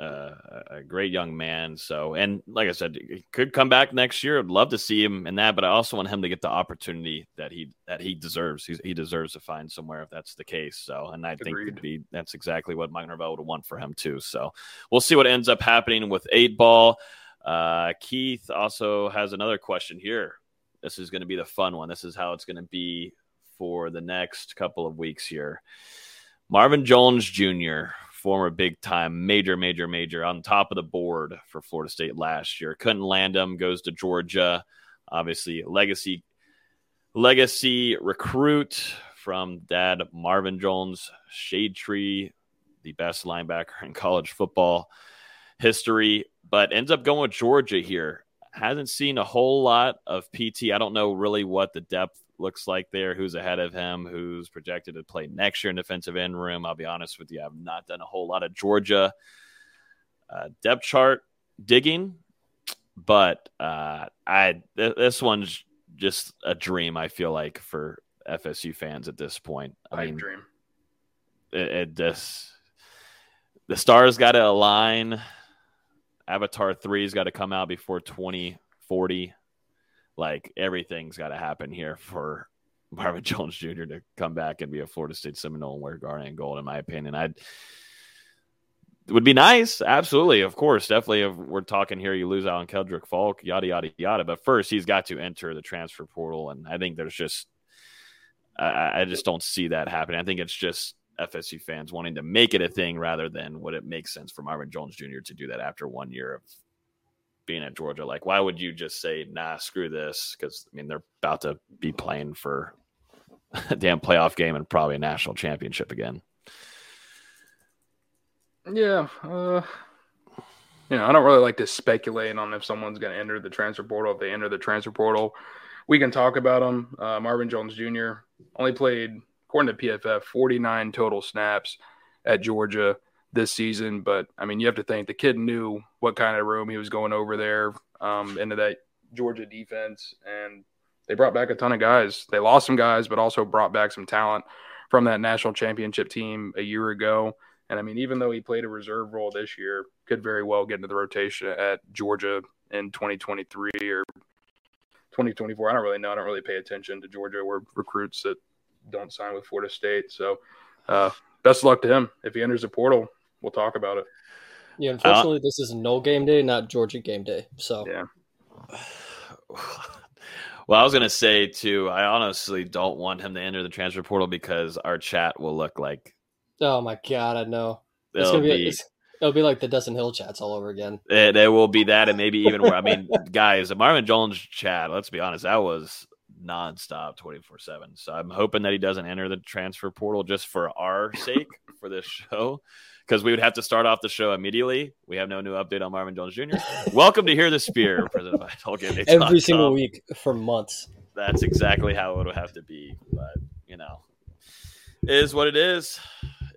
uh, a great young man. So, and like I said, he could come back next year. I'd love to see him in that, but I also want him to get the opportunity that he that he deserves. He's, he deserves to find somewhere if that's the case. So, and I Agreed. think be that's exactly what Mike Norvell would want for him too. So, we'll see what ends up happening with eight ball. Uh, Keith also has another question here. This is going to be the fun one. This is how it's going to be for the next couple of weeks here. Marvin Jones Jr former big time, major, major, major on top of the board for Florida State last year. Couldn't land him, goes to Georgia. Obviously, legacy legacy recruit from dad Marvin Jones, Shade Tree, the best linebacker in college football history, but ends up going with Georgia here. Hasn't seen a whole lot of PT. I don't know really what the depth looks like there, who's ahead of him, who's projected to play next year in defensive end room. I'll be honest with you, I've not done a whole lot of Georgia uh, depth chart digging, but uh, I th- this one's just a dream. I feel like for FSU fans at this point. I mean, dream. It, it this the stars got to align. Avatar 3's got to come out before 2040. Like everything's got to happen here for *laughs* Marvin Jones Jr. to come back and be a Florida State Seminole and wear garnet and gold. In my opinion, I'd would be nice, absolutely, of course, definitely. If we're talking here, you lose out on Keldrick Faulk, yada yada yada. But first, he's got to enter the transfer portal, and I think there's just I, I just don't see that happening. I think it's just FSU fans wanting to make it a thing rather than would it make sense for Marvin Jones Jr. to do that after one year of being at Georgia. Like, why would you just say, nah, screw this? Because, I mean, they're about to be playing for a *laughs* damn playoff game and probably a national championship again. Yeah. Uh, you know, I don't really like to speculate on if someone's going to enter the transfer portal. If they enter the transfer portal, we can talk about them. Uh, Marvin Jones Jr. only played, according to PFF, 49 total snaps at Georgia this season. But I mean, you have to think the kid knew what kind of room he was going over there um, into that Georgia defense, and they brought back a ton of guys. They lost some guys, but also brought back some talent from that national championship team a year ago. And I mean, even though he played a reserve role this year, could very well get into the rotation at Georgia in 2023 or 2024. I don't really know. I don't really pay attention to Georgia or recruits that don't sign with Florida State. So, uh, best luck to him if he enters the portal we'll talk about it. Yeah, unfortunately, uh, this is no game day, not Georgia game day. So yeah. Well, I was gonna say too. I honestly don't want him to enter the transfer portal because our chat will look like. Oh my god! I know. It's gonna be. be it'll be like the Dustin Hill chats all over again. It, it will be that, and maybe even where I mean, *laughs* guys, the Marvin Jones chat. Let's be honest, that was nonstop, twenty four seven. So I'm hoping that he doesn't enter the transfer portal just for our sake for this show because we would have to start off the show immediately. We have no new update on Marvin Jones Jr. Welcome to Hear the Spear, *laughs* presented by Tolkien. Every single week for months. That's exactly how it would have to be. But, you know, is what it is.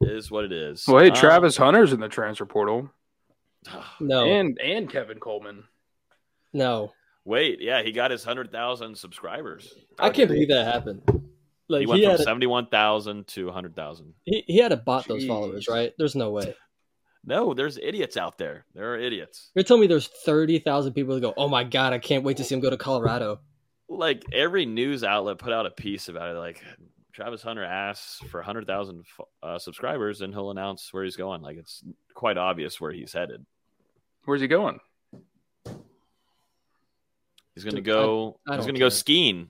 Is what it is. Well, hey, um, Travis Hunter's in the transfer portal. *sighs* No. And and Kevin Coleman. No. Wait, yeah, he got his hundred thousand subscribers. I can't believe that happened. Like he went he from seventy-one thousand to hundred thousand. he, he had to bot those followers, right? There's no way. *laughs* No, there's idiots out there. There are idiots. You're telling me there's thirty thousand people that go, "Oh my god, I can't wait to see him go to Colorado." Like every news outlet put out a piece about it. Like Travis Hunter asks for hundred thousand uh, subscribers, and he'll announce where he's going. Like it's quite obvious where he's headed. Where's he going? He's going to Dude, go. I- I he's going to go skiing.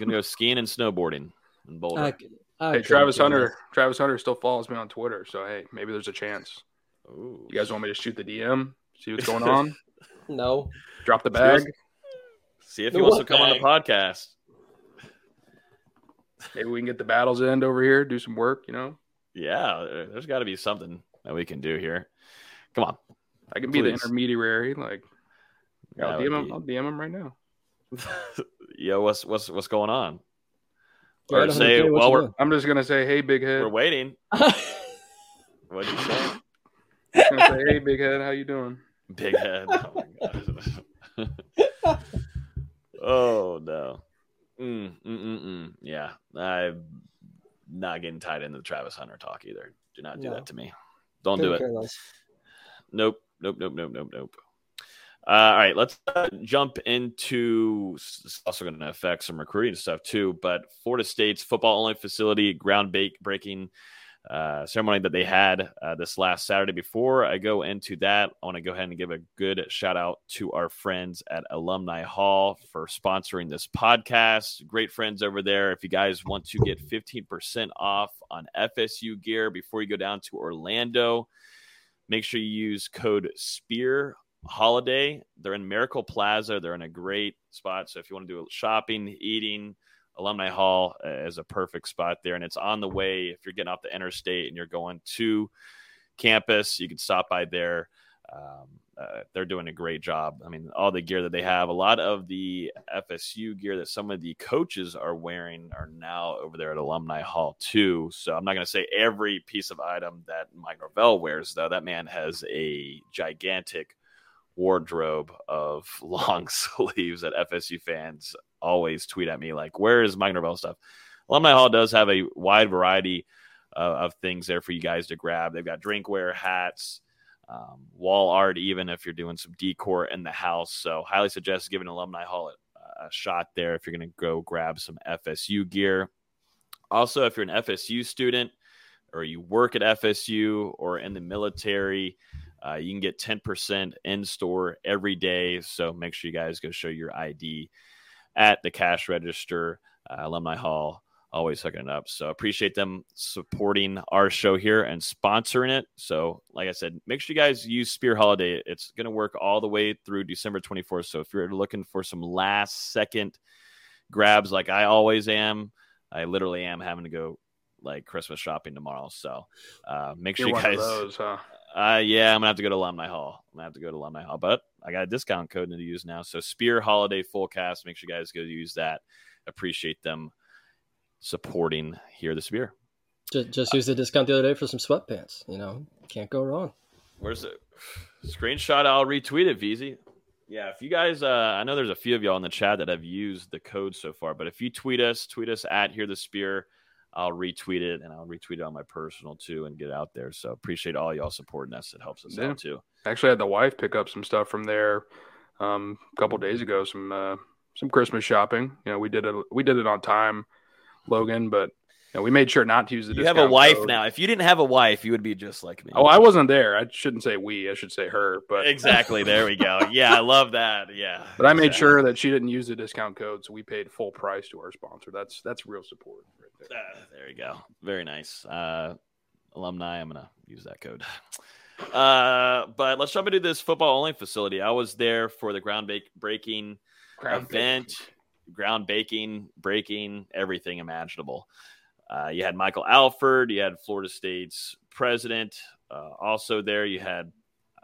He's going to go skiing and snowboarding in Boulder. I, I Hey, Travis Hunter. less. Travis Hunter still follows me on Twitter, so hey, maybe there's a chance. Ooh. You guys want me to shoot the DM? See what's going *laughs* on? No, Drop the bag. See if The he wants to what come on the podcast. Maybe we can get the battles end over here, do some work. You know, Yeah, there- there's got to be something that we can do here. Come on. I can be the intermediary. Like, I'll DM him. be- I'll DM him right now. *laughs* Yo, what's what's what's going on? You're Or at say 100K, what while you we're I'm just gonna say, hey, big head. we're waiting. *laughs* What'd you say? I'm gonna say, hey, big head, how you doing? Big head. Oh my god. *laughs* oh no. Mm, mm, mm, mm. Yeah, I'm not getting tied into the Travis Hunter talk either. Do not do No. that to me. Don't do Couldn't it. Nope. Nope. Nope. Nope. Nope. Nope. Uh, all right, let's uh, jump into. It's also going to affect some recruiting stuff too. But Florida State's football only facility ground breaking uh, ceremony that they had uh, this last Saturday. Before I go into that, I want to go ahead and give a good shout out to our friends at Alumni Hall for sponsoring this podcast. Great friends over there. If you guys want to get 15% off on FSU gear before you go down to Orlando, make sure you use code SPEAR Holiday. They're in Miracle Plaza. They're in a great spot. So if you want to do shopping, eating, Alumni Hall uh, is a perfect spot there. And it's on the way. If you're getting off the interstate and you're going to campus, you can stop by there. Um, uh, they're doing a great job. I mean, all the gear that they have, a lot of the FSU gear that some of the coaches are wearing are now over there at Alumni Hall too. So I'm not going to say every piece of item that Mike Norvell wears, though. That man has a gigantic wardrobe of *laughs* long *laughs* sleeves that FSU fans always tweet at me like, "Where is Mike Norvell stuff?" Alumni Hall does have a wide variety uh, of things there for you guys to grab. They've got drinkware, hats, um, wall art, even if you're doing some decor in the house. So, highly suggest giving Alumni Hall a, a shot there if you're going to go grab some FSU gear. Also, if you're an FSU student or you work at FSU or in the military, uh, you can get 10% in store every day. So make sure you guys go show your ID at the cash register, uh, Alumni Hall. Always hooking it up. So appreciate them supporting our show here and sponsoring it. So, like I said, make sure you guys use Spear Holiday. It's going to work all the way through December 24th. So, if you're looking for some last second grabs, like I always am, I literally am having to go like Christmas shopping tomorrow. So, uh, make sure You're you guys. those, huh? Uh, yeah, I'm gonna have to go to Alumni Hall. I'm gonna have to go to Alumni Hall, but I got a discount code to use now. So Spear Holiday Full Cast. Make sure you guys go use that. Appreciate them supporting Hear the Spear. Just, just use the discount the other day for some sweatpants. You know, can't go wrong. Where's it? Screenshot. I'll retweet it, VZ. Yeah, if you guys, uh, I know there's a few of y'all in the chat that have used the code so far, but if you tweet us, tweet us at Hear the Spear. I'll retweet it and I'll retweet it on my personal too and get out there. So appreciate all y'all supporting us. It helps us Yeah. out too. Actually, had the wife pick up some stuff from there um, a couple days ago. Some uh, some Christmas shopping. You know, we did it. We did it on time, Logan. But you know, we made sure not to use the. You have a wife code. now. If you didn't have a wife, you would be just like me. Oh, I wasn't there. I shouldn't say we. I should say her. But exactly. There we go. *laughs* Yeah, I love that. Yeah. But I made Exactly. sure that she didn't use the discount code, so we paid full price to our sponsor. That's that's real support right there. You go. Very nice. Uh, alumni, I'm gonna use that code. *laughs* Uh, but let's jump into this football only facility. I was there for the ground bake breaking Ground event, ground baking, breaking, everything imaginable. Uh, you had Michael Alford, you had Florida State's president, uh, also there. You had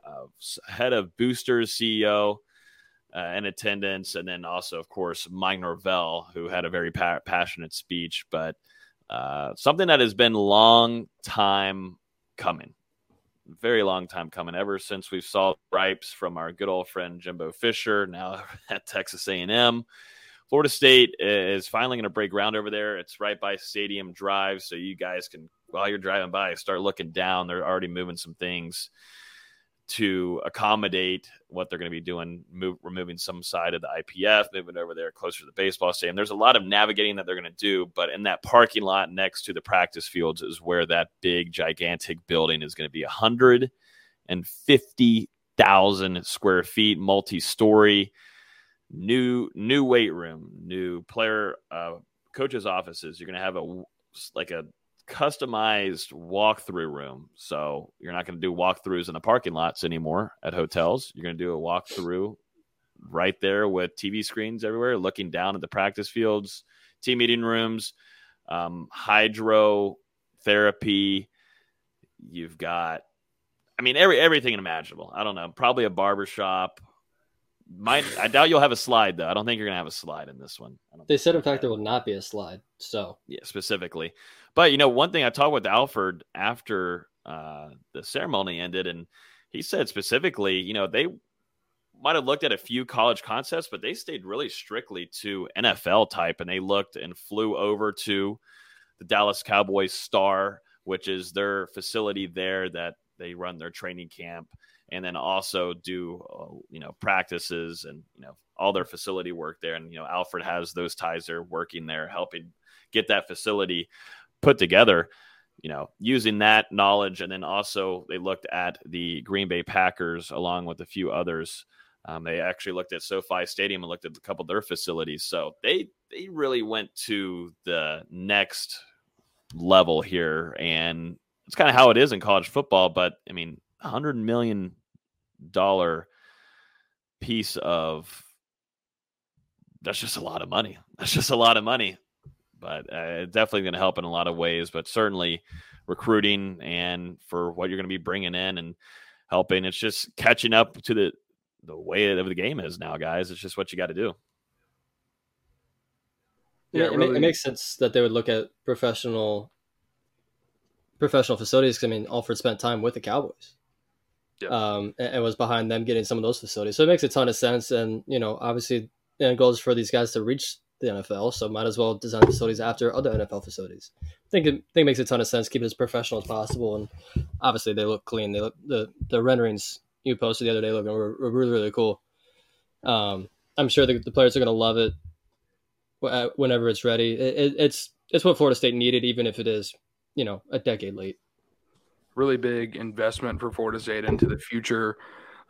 uh, head of Boosters CEO uh, in attendance, and then also, of course, Mike Norvell, who had a very pa- passionate speech, but uh, something that has been long time coming. very long time coming. Ever since we saw ripes from our good old friend Jimbo Fisher, now *laughs* at Texas A&M, Florida State is finally going to break ground over there. It's right by Stadium Drive, so you guys can, while you're driving by, start looking down. They're already moving some things to accommodate what they're going to be doing, move, removing some side of the IPF, moving over there closer to the baseball stadium. There's a lot of navigating that they're going to do, but in that parking lot next to the practice fields is where that big, gigantic building is going to be 150,000 square feet, multi-story, new new weight room, new player uh, coaches offices. You're going to have a like a customized walkthrough room. So you're not going to do walkthroughs in the parking lots anymore at hotels. You're going to do a walkthrough right there with TV screens everywhere, looking down at the practice fields, team meeting rooms, um, hydro therapy. You've got, I mean, every everything imaginable. I don't know, probably a barber shop. Might I doubt you'll have a slide though. I don't think you're gonna have a slide in this one. They said, in fact, there will not be a slide. So yeah, specifically. But you know, one thing I talked with Alford after uh, the ceremony ended, and he said specifically, you know, they might have looked at a few college concepts, but they stayed really strictly to NFL type, and they looked and flew over to the Dallas Cowboys Star, which is their facility there that they run their training camp and then also do uh, you know practices and you know all their facility work there. And you know Alford has those ties there working there helping get that facility put together you know using that knowledge. And then also they looked at the green bay packers along with a few others. Um, they actually looked at sofi stadium and looked at a couple of their facilities. So they they really went to the next level here. And it's kind of how it is in college football but i mean hundred million dollar piece of that's just a lot of money. That's just a lot of money, but uh, definitely going to help in a lot of ways. But certainly recruiting and for what you're going to be bringing in and helping, it's just catching up to the the way of the game is now, guys. It's just what you got to do. Yeah, it, really... it, makes sense that they would look at professional professional facilities. Cause, I mean, Alford spent time with the Cowboys yeah. um, and, and, was behind them getting some of those facilities. So it makes a ton of sense. And you know, obviously, the end goal is for these guys to reach the NFL. So might as well design facilities after other NFL facilities. I think it, I think it makes a ton of sense. Keep it as professional as possible, and obviously they look clean. They look the the renderings you posted the other day looking were, were really really cool. Um, I'm sure the, the players are going to love it uh, whenever it's ready. It, it, it's it's what Florida State needed, even if it is you know a decade late really big investment for Florida State into the future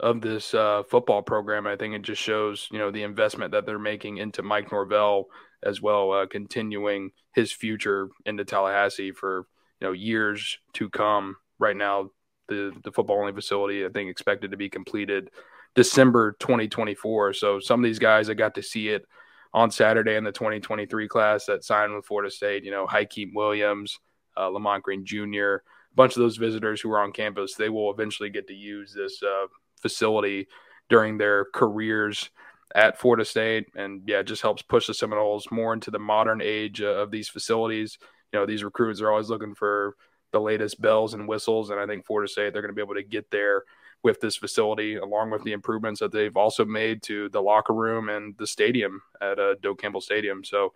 of this uh, football program. I think it just shows, you know, the investment that they're making into Mike Norvell as well, uh, continuing his future into Tallahassee for you know years to come. Right now, the the football only facility I think expected to be completed December 2024. So some of these guys I got to see it on Saturday in the 2023 class that signed with Florida State. You know, Hykeem Williams, uh, Lamont Green Jr A bunch of those visitors who are on campus, they will eventually get to use this uh, facility during their careers at Florida State. And yeah, it just helps push the Seminoles more into the modern age uh, of these facilities. You know, these recruits are always looking for the latest bells and whistles. And I think Florida State, they're going to be able to get there with this facility, along with the improvements that they've also made to the locker room and the stadium at uh, Doak Campbell Stadium. So,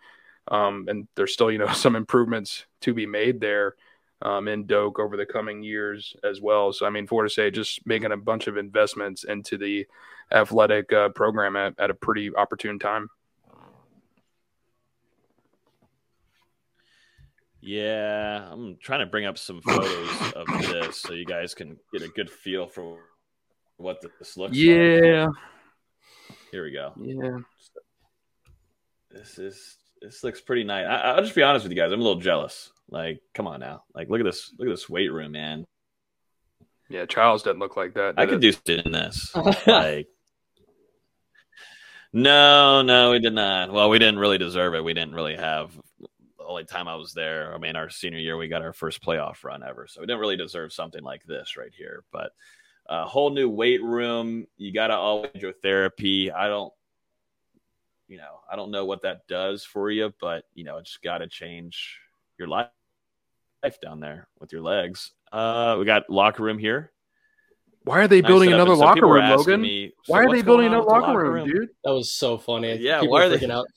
um, and there's still, you know, *laughs* some improvements to be made there um, in Doak over the coming years as well. So, I mean, Florida State just making a bunch of investments into the athletic uh, program at, at a pretty opportune time. Yeah, I'm trying to bring up some photos of this so you guys can get a good feel for what this looks yeah. like. Yeah. Here we go. Yeah. This is this looks pretty nice. I, will just be honest with you guys. I'm a little jealous. Like, come on now. Like, look at this. Look at this weight room, man. Yeah, Charles doesn't look like that. I could do sit in this. *laughs* like, no, no, we did not. Well, we didn't really deserve it. We didn't really have the only time I was there. I mean, our senior year, we got our first playoff run ever, so we didn't really deserve something like this right here. But a whole new weight room. You got to always do therapy. I don't you know, I don't know what that does for you, but you know, it's got to change your life life down there with your legs. Uh, we got locker room here. Why are they Nice building another so locker room, Logan? me, so Why are they building another locker locker room, room? dude? That was so funny. Yeah, People why were are they- freaking out. *laughs*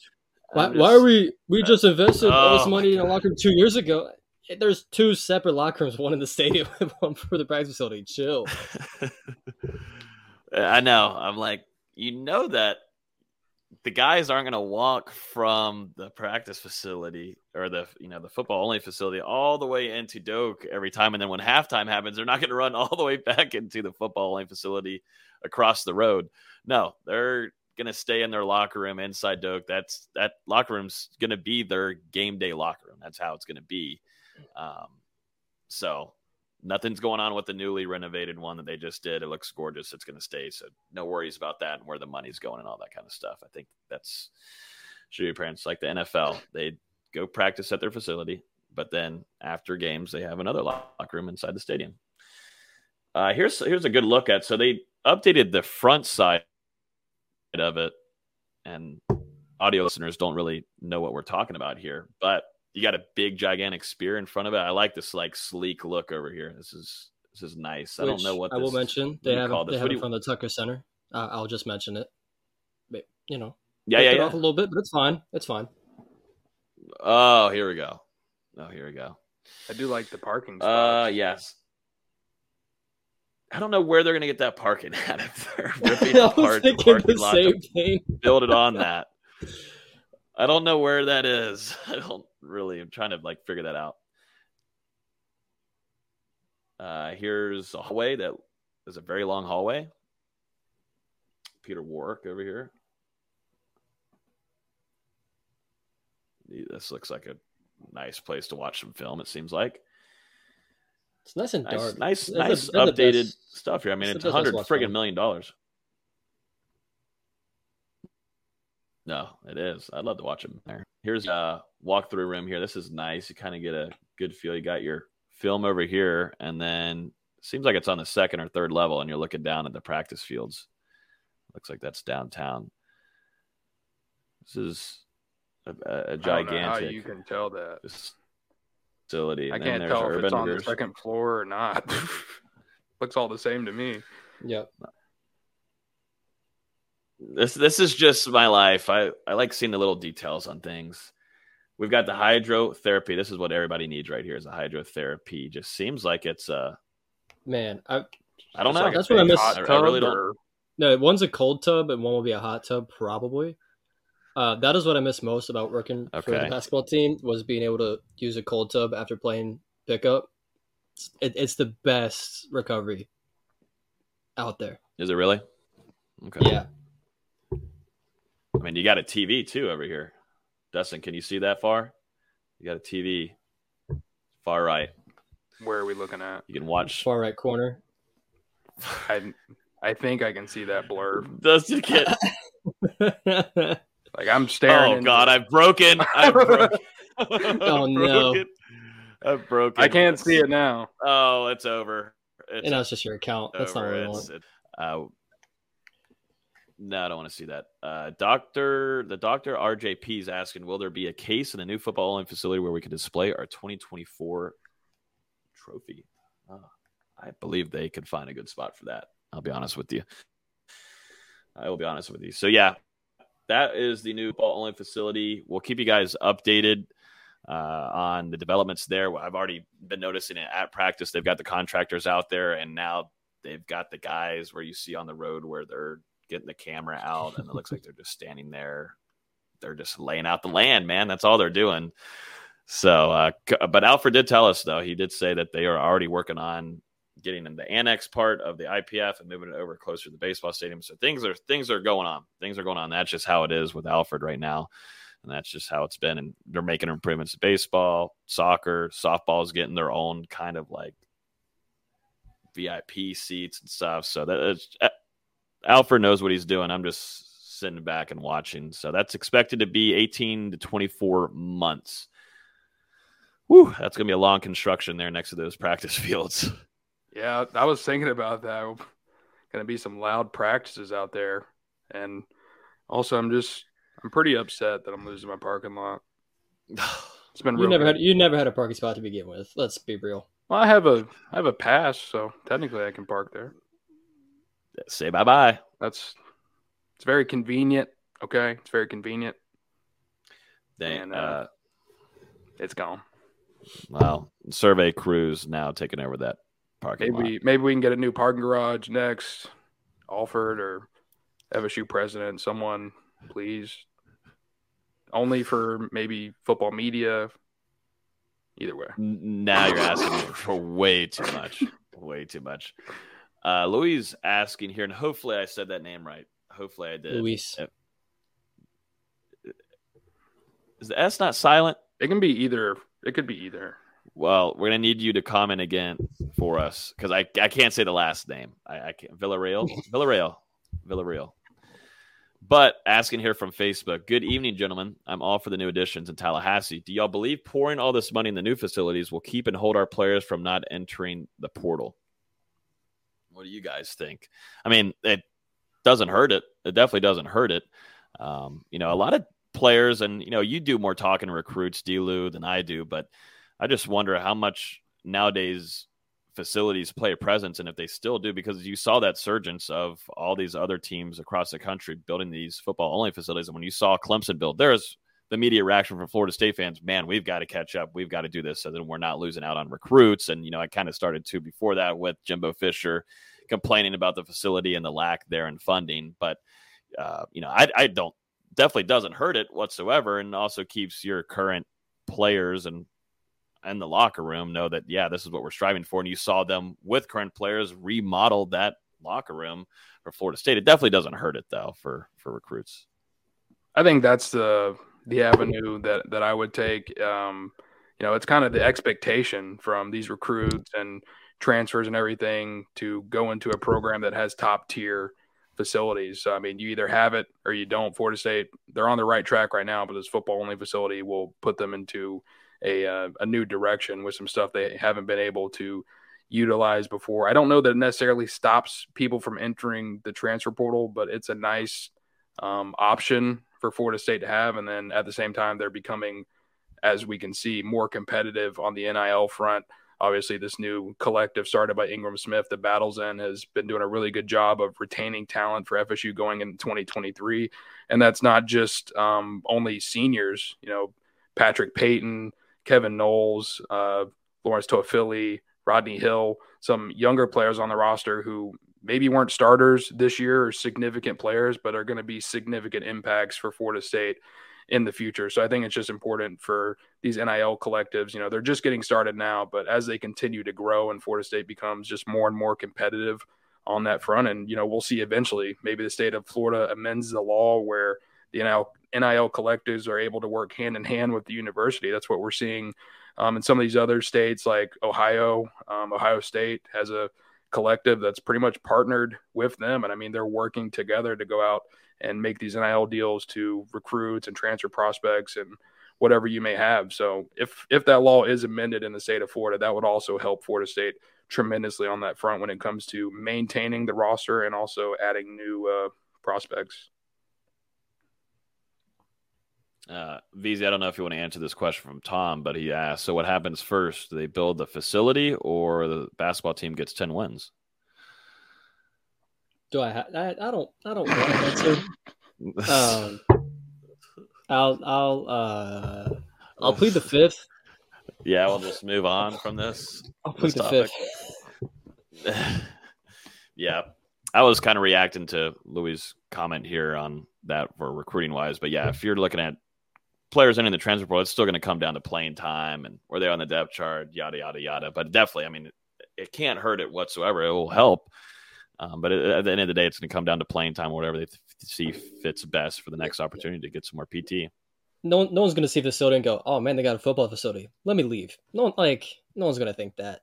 Why, I'm why are we? We just invested all this Oh, money in a locker room two years ago. There's two separate locker rooms, one in the stadium *laughs* and one for the practice facility. Chill. *laughs* I know. I'm like, you know that the guys aren't going to walk from the practice facility or the you know the football only facility all the way into Doak every time, and then when halftime happens, they're not going to run *laughs* all the way back into the football only facility across the road. No, they're going to stay in their locker room inside Doak. That's that locker room's going to be their game day locker room. That's how it's going to be. Um, so nothing's going on with the newly renovated one that they just did. It looks gorgeous. It's going to stay. So no worries about that and where the money's going and all that kind of stuff. I think that's should be parents like the NFL. They go practice at their facility, but then after games, they have another locker room inside the stadium. Uh, here's here's a good look at. So they updated the front side of it, and audio listeners don't really know what we're talking about here, but you got a big gigantic spear in front of it. I like this like sleek look over here. This is this is nice. I don't know what I will mention. They have call it, this? they have it from the Tucker Center. Uh, I'll just mention it. But, you know, Yeah, ripped yeah, it yeah. off a little bit, but it's fine. It's fine. Oh, here we go. Oh, here we go. I do like the parking Uh, yes. I don't know where they're going to get that parking *laughs* at if they're *laughs* ripping apart the parking the lot same to thing. build it on *laughs* that. I don't know where that is. I don't really. I'm trying to like figure that out. Uh, here's a hallway that is a very long hallway. Peter Warrick over here. This looks like a nice place to watch some film. It seems like It's nice and nice, dark. nice, They're nice they're updated best- stuff here. I mean, it's a hundred friggin' million dollars. No, it is. I'd love to watch them there. Here's a walkthrough room here. This is nice. You kind of get a good feel. You got your film over here, and then seems like it's on the second or third level, and you're looking down at the practice fields. Looks like that's downtown. This is a, a, a I don't know gigantic how you can tell that. facility. I And then can't tell if it's on the second floor or not. *laughs* Looks all the same to me. Yep. This this is just my life. I, I like seeing the little details on things. We've got the hydrotherapy. This is what everybody needs right here is a hydrotherapy. Just seems like it's a Man, I I don't know. like That's what I miss- hot I, I really don't. or- no, one's a cold tub and one will be a hot tub, probably. Uh, that is what I miss most about working for the basketball team was being able to use a cold tub after playing pickup. It's, it, it's the best recovery out there. Is it really? Okay. Yeah, I mean, you got a TV too over here. Dustin, can you see that far? You got a TV far right. Where are we looking at? You can watch. far right corner. I I think I can see that blurb. Dustin can't. *laughs* Like I'm staring. Oh God. I've broken. *laughs* I've broken. Oh, no. I've broken. I can't see it now. Oh, it's over. It's and that's just your account. That's not over. what we It's- want. it- uh, no, I don't want to see that. Uh, doctor, the doctor RJP is asking, will there be a case in the new football only facility where we can display our 2024 trophy? Uh, I believe they could find a good spot for that. I'll be honest with you. I will be honest with you. So yeah, that is the new football only facility. We'll keep you guys updated uh, on the developments there. I've already been noticing it at practice. They've got the contractors out there, and now they've got the guys where you see on the road where they're getting the camera out, and it looks like they're just standing there. They're just laying out the land, man. That's all they're doing. So, uh, but Alford did tell us though. He did say that they are already working on getting in the annex part of the IPF and moving it over closer to the baseball stadium. So things are things are going on. Things are going on. That's just how it is with Alford right now and that's just how it's been. And they're making improvements to baseball, soccer, softball is getting their own kind of like VIP seats and stuff. So that is, Alford knows what he's doing. I'm just sitting back and watching. So that's expected to be 18 to 24 months. Whew, that's gonna be a long construction there next to those *laughs* practice fields. Yeah, I was thinking about that. Going to be some loud practices out there, and also I'm just I'm pretty upset that I'm losing my parking lot. *sighs* It's been You real never good. had you never had a parking spot to begin with. Let's be real. Well, I have a I have a pass, so technically I can park there. Say bye bye. That's it's very convenient. Okay, it's very convenient. They, And, uh, uh, It's gone. well, survey crews now taking over that parking lot. Maybe maybe we can get a new parking garage next. Alford or FSU president, someone, please. Only for maybe football media. Either way. Now you're asking me for way too much. Way too much. Uh, Louise asking here, and hopefully I said that name right. Hopefully I did. Luis. Uh, Is the S not silent? It can be either. It could be either. Well, we're gonna need you to comment again for us because I I can't say the last name. I, I can't. Villarreal, *laughs* Villarreal, Villarreal. But asking here from Facebook, good evening, gentlemen. I'm all for the new additions in Tallahassee. Do y'all believe pouring all this money in the new facilities will keep and hold our players from not entering the portal? What do you guys think? I mean, it doesn't hurt it. It definitely doesn't hurt it. Um, you know, a lot of players, and you know, you do more talking to recruits, Delu, than I do, but I just wonder how much nowadays facilities play a presence and if they still do because you saw that surgence of all these other teams across the country building these football only facilities and when you saw Clemson build there's the media reaction from Florida State fans man we've got to catch up we've got to do this so that we're not losing out on recruits and you know I kind of started to before that with Jimbo Fisher complaining about the facility and the lack there in funding but uh, you know I, I don't definitely doesn't hurt it whatsoever and also keeps your current players and and the locker room know that yeah this is what we're striving for and you saw them with current players remodel that locker room for Florida State it definitely doesn't hurt it though for for recruits I think that's the the avenue that that I would take. Um, you know, it's kind of the expectation from these recruits and transfers and everything to go into a program that has top tier facilities. So I mean, you either have it or you don't. Florida State, they're on the right track right now, but this football only facility will put them into a uh, a new direction with some stuff they haven't been able to utilize before. I don't know that it necessarily stops people from entering the transfer portal, but it's a nice um, option for Florida State to have. And then at the same time, they're becoming, as we can see, more competitive on the NIL front. Obviously, this new collective started by Ingram Smith, the Battles End, has been doing a really good job of retaining talent for FSU going into 2023. And that's not just um, only seniors, you know, Patrick Payton, Kevin Knowles, uh, Lawrence Toafili, Rodney Hill, some younger players on the roster who maybe weren't starters this year or significant players, but are going to be significant impacts for Florida State in the future. So I think it's just important for these NIL collectives. You know, they're just getting started now, but as they continue to grow and Florida State becomes just more and more competitive on that front, and you know, we'll see eventually maybe the state of Florida amends the law where the NIL, NIL collectives are able to work hand in hand with the university. That's what we're seeing um, in some of these other states, like Ohio. Um, Ohio State has a collective that's pretty much partnered with them. And I mean, they're working together to go out and make these NIL deals to recruits and transfer prospects and whatever you may have. So if if that law is amended in the state of Florida, that would also help Florida State tremendously on that front when it comes to maintaining the roster and also adding new uh, prospects. uh VZ I don't know if you want to answer this question from Tom but he asked so what happens first do they build the facility or the basketball team gets 10 wins Do I? Ha- I, I don't. I don't want to answer. Um, I'll. I'll. Uh, I'll plead the fifth. yeah we'll just move on from this I'll plead this the fifth. *laughs* yeah, I was kind of reacting to Louis' comment here on that for recruiting wise, but yeah, if you're looking at players entering the transfer portal, it's still going to come down to playing time and where they are on the depth chart, yada yada yada. But definitely, I mean, it, it can't hurt it whatsoever. It will help, um, but at the end of the day, it's going to come down to playing time, or whatever they th- see fits best for the next opportunity to get some more PT. No, one- no one's gonna see the facility and go, "Oh man, they got a football facility. Let me leave." No, one, like no one's gonna think that.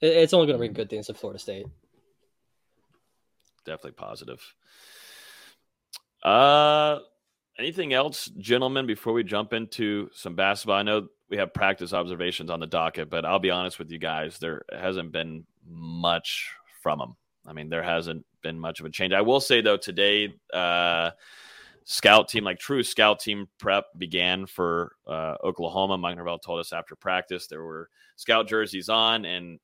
It, it's only gonna bring good things to Florida State. definitely positive. Uh, anything else, gentlemen, before we jump into some basketball? I know we have practice observations on the docket, but I'll be honest with you guys, there hasn't been much from them. I mean, there hasn't been much of a change. I will say though, today, uh, scout team, like true scout team prep began for uh, Oklahoma. Mike Norvell told us after practice there were scout jerseys on, and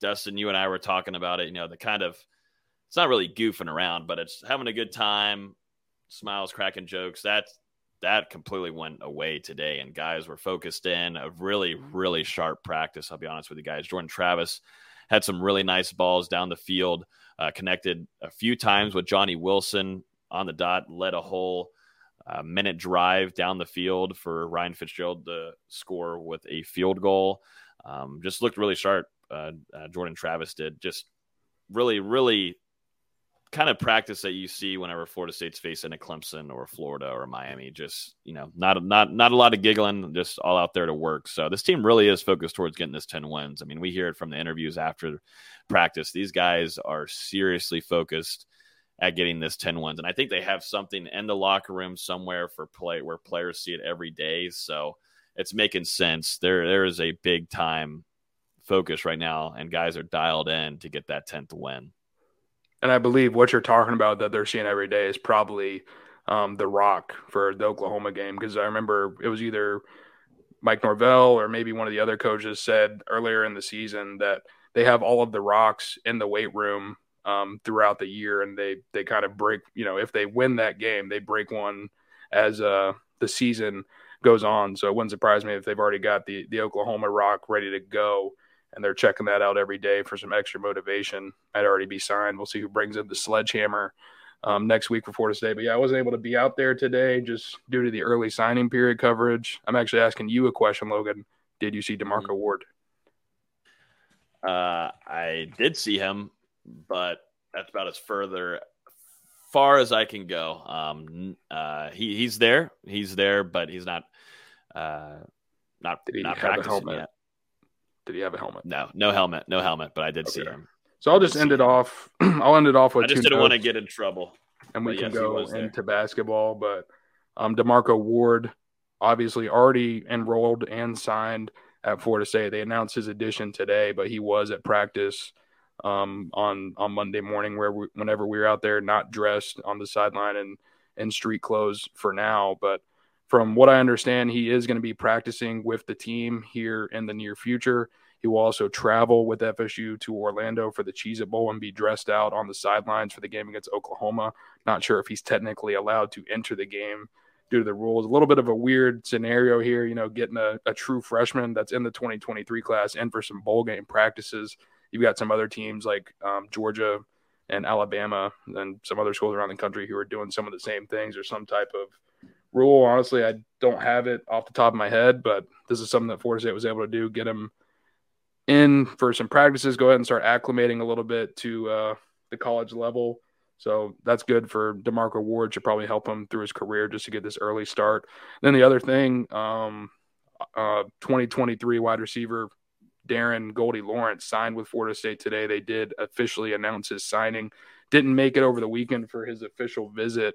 Dustin, you and I were talking about it. You know, the kind of it's not really goofing around, but it's having a good time, smiles, cracking jokes. That's that completely went away today, and guys were focused in a really, really sharp practice. I'll be honest with you guys. Jordan Travis had some really nice balls down the field, uh, connected a few times with Johnny Wilson on the dot, led a whole uh, minute drive down the field for Ryan Fitzgerald to score with a field goal. Um, just looked really sharp. Uh, uh Jordan Travis did just really, really kind of practice that you see whenever Florida State's facing a Clemson or Florida or Miami. Just you know, not not not a lot of giggling, just all out there to work. So this team really is focused towards getting this ten wins. I mean, we hear it from the interviews after practice. These guys are seriously focused at getting this 10 wins. And I think they have something in the locker room somewhere for play where players see it every day. So it's making sense. There there is a big time focus right now, and guys are dialed in to get that 10th win. And I believe what you're talking about that they're seeing every day is probably um, the rock for the Oklahoma game. Because I remember it was either Mike Norvell or maybe one of the other coaches said earlier in the season that they have all of the rocks in the weight room um, throughout the year, and they they kind of break. You know, if they win that game, they break one as uh, the season goes on. So it wouldn't surprise me if they've already got the the Oklahoma Rock ready to go, and they're checking that out every day for some extra motivation. Might already be signed. We'll see who brings in the sledgehammer. Um, next week for Florida State. But yeah, I wasn't able to be out there today just due to the early signing period coverage. I'm actually asking you a question, Logan. Did you see Demarco Ward? Uh, I did see him but that's about as further far as I can go. Um, uh, he he's there, he's there, but he's not uh, not not helmet? Yet. Did he have a helmet? No, no helmet, no helmet. But I did okay. see him. So I'll just end it off. *clears throat* I'll end it off with. I just didn't want to get in trouble, and we can yes, go into basketball. But um, Demarco Ward, obviously already enrolled and signed at Florida State. They announced his addition today, but he was at practice um, on on Monday morning, where we, whenever we were out there, not dressed on the sideline and in street clothes for now. But from what I understand, he is going to be practicing with the team here in the near future. He will also travel with FSU to Orlando for the Cheez It Bowl and be dressed out on the sidelines for the game against Oklahoma. Not sure if he's technically allowed to enter the game due to the rules. A little bit of a weird scenario here, you know, getting a, a true freshman that's in the 2023 class in for some bowl game practices You've got some other teams like um, Georgia and Alabama and some other schools around the country who are doing some of the same things or some type of rule. Honestly, I don't have it off the top of my head, but this is something that Florida State was able to do. Get him in for some practices. Go ahead and start acclimating a little bit to uh, the college level. So that's good for Demarco Ward. Should probably help him through his career just to get this early start. Then the other thing, um, uh, 2023 wide receiver Darren Goldie Lawrence signed with Florida State today. They did officially announce his signing. Didn't make it over the weekend for his official visit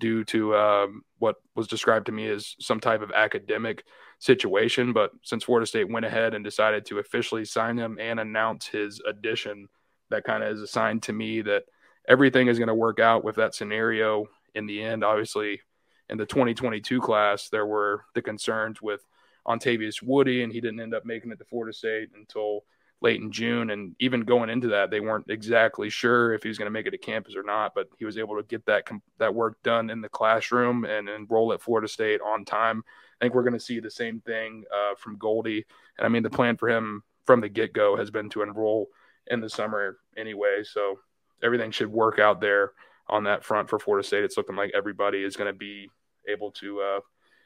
due to um, what was described to me as some type of academic situation. But since Florida State went ahead and decided to officially sign him and announce his addition, that kind of is a sign to me that everything is going to work out with that scenario in the end. Obviously, in the 2022 class, there were the concerns with Ontavious Woody, and he didn't end up making it to Florida State until late in June. And even going into that, they weren't exactly sure if he was going to make it to campus or not. But he was able to get that that work done in the classroom and enroll at Florida State on time. I think we're going to see the same thing uh, from Goldie. And I mean, the plan for him from the get go has been to enroll in the summer anyway. So everything should work out there on that front for Florida State. It's looking like everybody is going to be able to uh,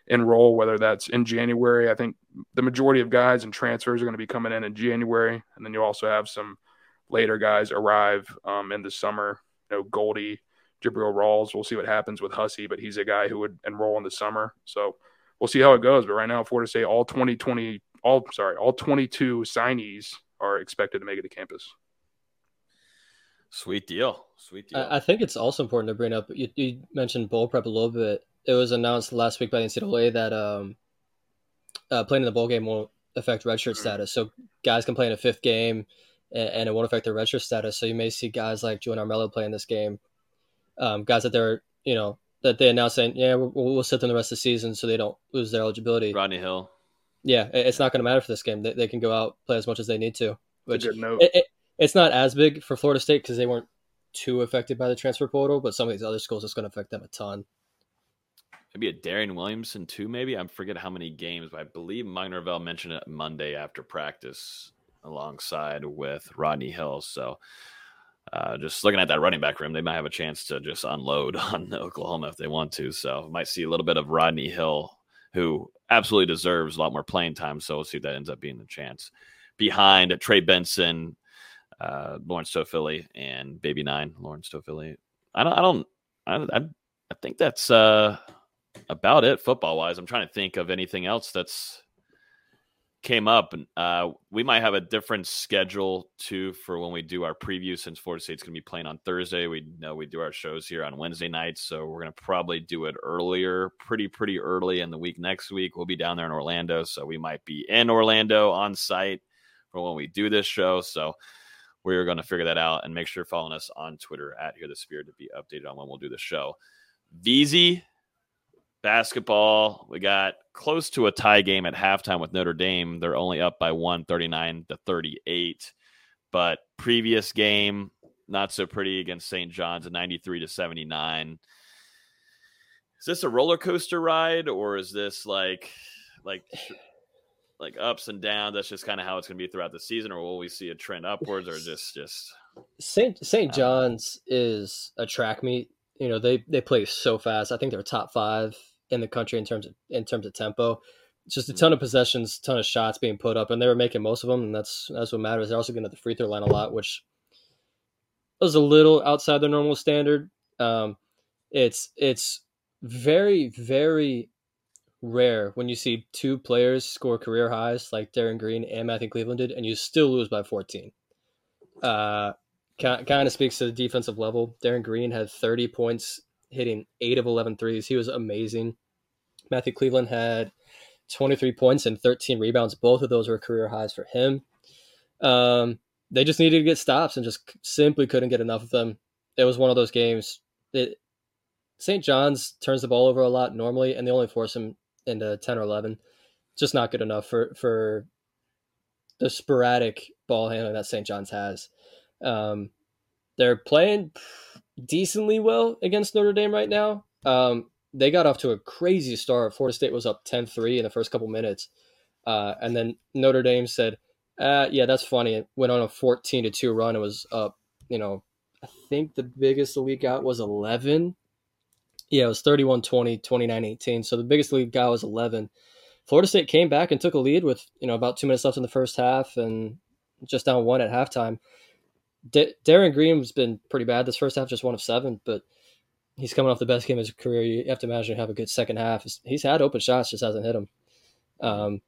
enroll, whether that's in January. I think the majority of guys and transfers are going to be coming in in January, and then you also have some later guys arrive um, in the summer. You know, Goldie, Jabril Rawls. We'll see what happens with Hussey, but he's a guy who would enroll in the summer. So we'll see how it goes. But right now, Florida State, all 2020, all sorry, all 22 signees are expected to make it to campus. Sweet deal. Sweet deal. I, I think it's also important to bring up. You, you mentioned bowl prep a little bit it was announced last week by the NCAA that um, uh, playing in the bowl game won't affect redshirt mm-hmm. status. So guys can play in a fifth game, and, and, it won't affect their redshirt status. So you may see guys like Julian Armello playing this game. Um, guys that they're you know that they announced saying yeah we'll, we'll sit them the rest of the season so they don't lose their eligibility. Rodney Hill. Yeah, it's not going to matter for this game. They, they can go out play as much as they need to. Which it, it, it's not as big for Florida State because they weren't too affected by the transfer portal, but some of these other schools it's going to affect them a ton. Maybe a Darian Williamson too. Maybe I forget how many games, but I believe Mike Norvell mentioned it Monday after practice alongside with Rodney Hill. So uh, just looking at that running back room, they might have a chance to just unload *laughs* on Oklahoma if they want to. So might see a little bit of Rodney Hill, who absolutely deserves a lot more playing time. So we'll see if that ends up being the chance. Behind Trey Benson, uh, Lawrence Toafili, and Baby Nine, Lawrence Toafili. I don't, I don't, I, I, I think that's uh, about it football wise. I'm trying to think of anything else that's came up, and uh, we might have a different schedule too for when we do our preview. Since Florida State's going to be playing on Thursday, we know we do our shows here on Wednesday nights, so we're going to probably do it earlier, pretty pretty early in the week. Next week we'll be down there in Orlando, so we might be in Orlando on site for when we do this show. So we're going to figure that out and make sure you're following us on Twitter at Hear the Spear to be updated on when we'll do the show. VZ basketball. We got close to a tie game at halftime with Notre Dame. They're only up by one, 39 to 38. But previous game, not so pretty against St. John's, a 93 to 79. Is this a roller coaster ride or is this like like like ups and downs? That's just kind of how it's going to be throughout the season, or will we see a trend upwards, or just just Saint Saint John's is a track meet. You know they they play so fast. I think they're top five in the country in terms of in terms of tempo. It's just a ton of possessions, ton of shots being put up, and they were making most of them, and that's that's what matters. They're also getting at the free throw line a lot, which was a little outside the normal standard. Um, it's it's very very rare when you see two players score career highs like Darin Green and Matthew Cleveland did, and you still lose by 14. Uh, kind of speaks to the defensive level. Darin Green had 30 points, hitting 8 of 11 threes. He was amazing. Matthew Cleveland had 23 points and 13 rebounds. Both of those were career highs for him. Um, they just needed to get stops and just simply couldn't get enough of them. It was one of those games. It, St. John's turns the ball over a lot normally, and they only force him into 10 or 11. Just not good enough for, for the sporadic ball handling that St. John's has. Um, they're playing decently well against Notre Dame right now. Um, they got off to a crazy start. Florida State was up 10 3 in the first couple minutes. Uh, and then Notre Dame said, uh, yeah, that's funny. It went on a 14 to 2 run. It was up, you know, I think the biggest the league got was 11. Yeah, it was 31 20, 29 18. So the biggest lead got was 11. Florida State came back and took a lead with, you know, about two minutes left in the first half and just down one at halftime. D- Darin Green has been pretty bad this first half, just one of seven, but he's coming off the best game of his career. You have to imagine have a good second half. He's had open shots, just hasn't hit them. Um,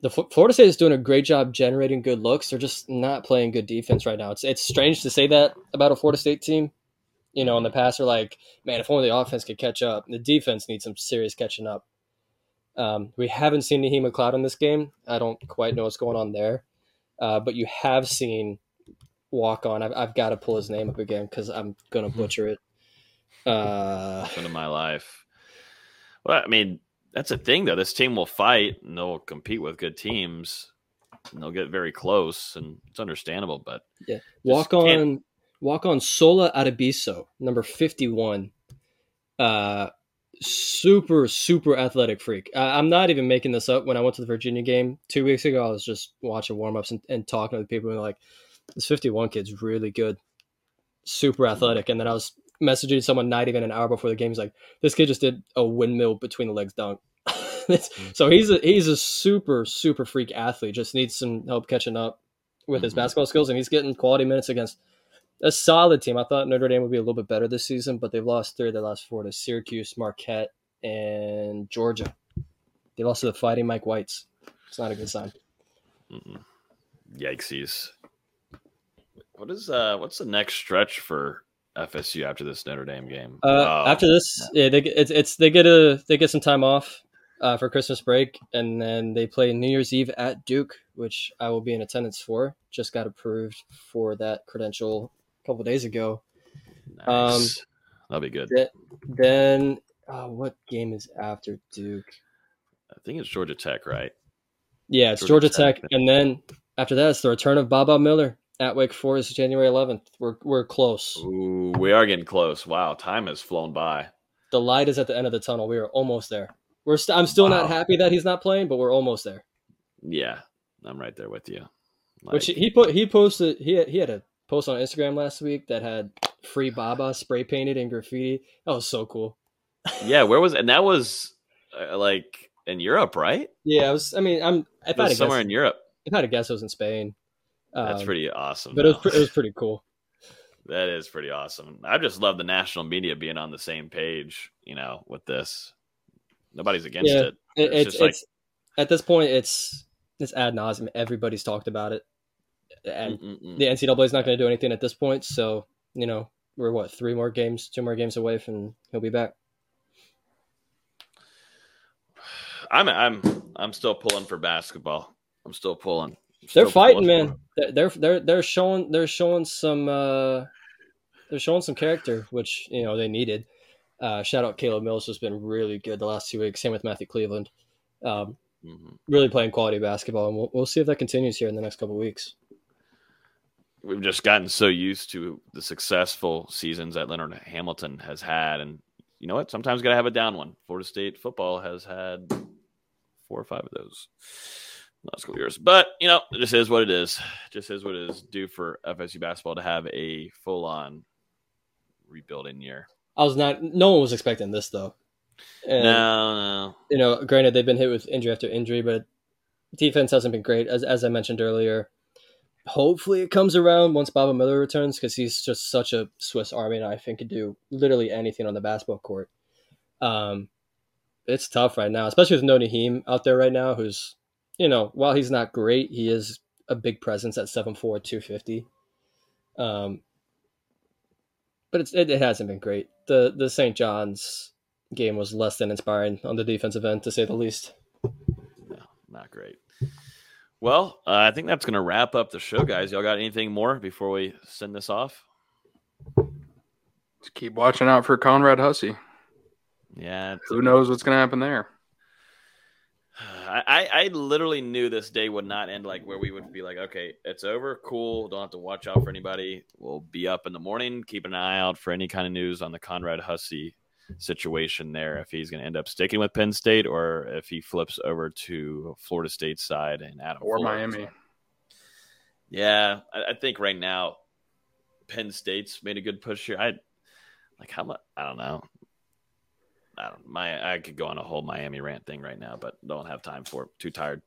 the Florida State is doing a great job generating good looks. They're just not playing good defense right now. It's it's strange to say that about a Florida State team. You know, in the past, are like, man, if only the offense could catch up. The defense needs some serious catching up. Um, we haven't seen Naheem McLeod in this game. I don't quite know what's going on there, uh, but you have seen walk on. I've, I've got to pull his name up again because I'm gonna butcher it. Uh, of my life. Well, I mean, that's a thing though. This team will fight and they'll compete with good teams. And they'll get very close, and it's understandable. But yeah, walk on, walk on Sola Adebiso, number fifty-one. Uh, super super athletic freak. I, am not even making this up. When I went to the Virginia game two weeks ago, I was just watching warm-ups and, and talking to the people and like, this 51 kid's really good, super athletic. And then I was messaging someone not even an hour before the game. He's like, this kid just did a windmill between the legs dunk. *laughs* so he's a he's a super super freak athlete. Just needs some help catching up with his mm-hmm. basketball skills, and he's getting quality minutes against a solid team. I thought Notre Dame would be a little bit better this season, but they've lost three of their last four to Syracuse, Marquette, and Georgia. They lost to the Fighting Mike Whites. It's not a good sign. Mm-mm. Yikesies. What is uh? What's the next stretch for FSU after this Notre Dame game? Uh, oh. After this, yeah, they it's, it's they get a they get some time off uh, for Christmas break, and then they play New Year's Eve at Duke, which I will be in attendance for. Just got approved for that credential a couple days ago. Nice. Um, That'll be good. Th- then, uh, what game is after Duke? I think it's Georgia Tech, right? Yeah, it's Georgia, Georgia Tech. Tech, and then after that, it's the return of Baba Miller at Wake Forest, January 11th. We're we're close. Ooh, we are getting close. Wow, time has flown by. The light is at the end of the tunnel. We are almost there. We're st- I'm still Wow. not happy that he's not playing, but we're almost there. Yeah, I'm right there with you. Which he put he posted he had, he had a post on Instagram last week that had free Baba spray painted in graffiti. That was so cool. *laughs* yeah, where was and that was uh, like in Europe, right? Yeah, I was. I mean, I'm if It I had was somewhere guess, in Europe. if I had to guess, it was in Spain. That's Um, pretty awesome. But it was pre- it was pretty cool. *laughs* That is pretty awesome. I just love the national media being on the same page, you know, with this. Nobody's against Yeah, it. It, It's it's just like- at this point it's it's ad nauseum. Everybody's talked about it, and Mm-mm-mm. the NCAA is not going to do anything at this point. So you know we're what three more games, two more games away from he'll be back. *sighs* I'm I'm I'm still pulling for basketball. I'm still pulling. They're fighting, man. They're, they're they're showing they're showing some uh they're showing some character, which you know they needed. Uh, shout out Caleb Mills has been really good the last two weeks. Same with Matthew Cleveland. Um, Mhm. really playing quality basketball, and we'll, we'll see if that continues here in the next couple weeks. We've just gotten so used to the successful seasons that Leonard Hamilton has had, and you know what? Sometimes got to have a down one. Florida State football has had four or five of those last couple years, but you know, it just is what it is. It just is what it is. Due for FSU basketball to have a full-on rebuilding year. I was not. No one was expecting this though. And, no, no. You know, granted they've been hit with injury after injury, but defense hasn't been great as as I mentioned earlier. Hopefully it comes around once Baba Miller returns because he's just such a Swiss Army knife and can do literally anything on the basketball court. Um, it's tough right now, especially with No Naheem out there right now, who's you know while he's not great, he is a big presence at 7'4", 250. Um, but it's, it, it hasn't been great. The the St. John's game was less than inspiring on the defensive end, to say the least. No, not great. Well, uh, I think that's going to wrap up the show, guys. Y'all got anything more before we send this off? Just keep watching out for Conrad Hussey. Yeah, it's- Who knows what's going to happen there? I, I literally knew this day would not end like where we would be like, okay, it's over, cool. Don't have to watch out for anybody. We'll be up in the morning, keep an eye out for any kind of news on the Conrad Hussey situation there. If he's going to end up sticking with Penn State or if he flips over to Florida State side and Adam Or Fuller. Miami. Yeah, I, I think right now Penn State's made a good push here. I like how much I don't know. I don't my I could go on a whole Miami rant thing right now, but don't have time for it. Too tired.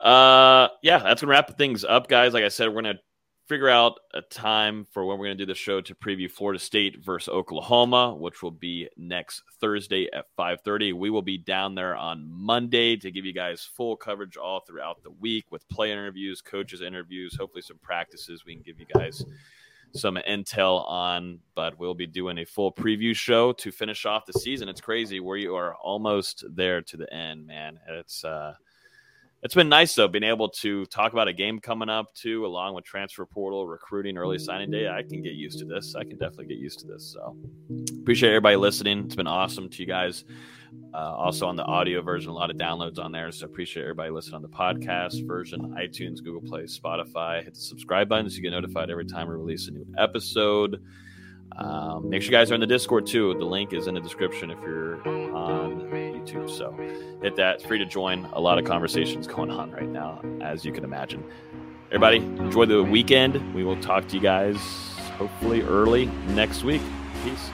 Uh yeah, that's gonna wrap things up, guys. Like I said, we're gonna figure out a time for when we're gonna do the show to preview Florida State versus Oklahoma, which will be next Thursday at 5:30. We will be down there on Monday to give you guys full coverage all throughout the week with player interviews, coaches interviews, hopefully some practices we can give you guys some intel on, but we'll be doing a full preview show to finish off the season. It's crazy where you are almost there to the end, man. It's uh it's been nice though, being able to talk about a game coming up too, along with transfer portal, recruiting, early signing day. I can get used to this. I can definitely get used to this. So appreciate everybody listening. It's been awesome to you guys. Uh, also on the audio version, a lot of downloads on there. So appreciate everybody listening on the podcast version, iTunes, Google Play, Spotify. Hit the subscribe button so you get notified every time we release a new episode. Um, make sure you guys are in the Discord too. The link is in the description if you're on YouTube. So hit that. It's free to join. A lot of conversations going on right now, as you can imagine. Everybody, enjoy the weekend. We will talk to you guys hopefully early next week. Peace.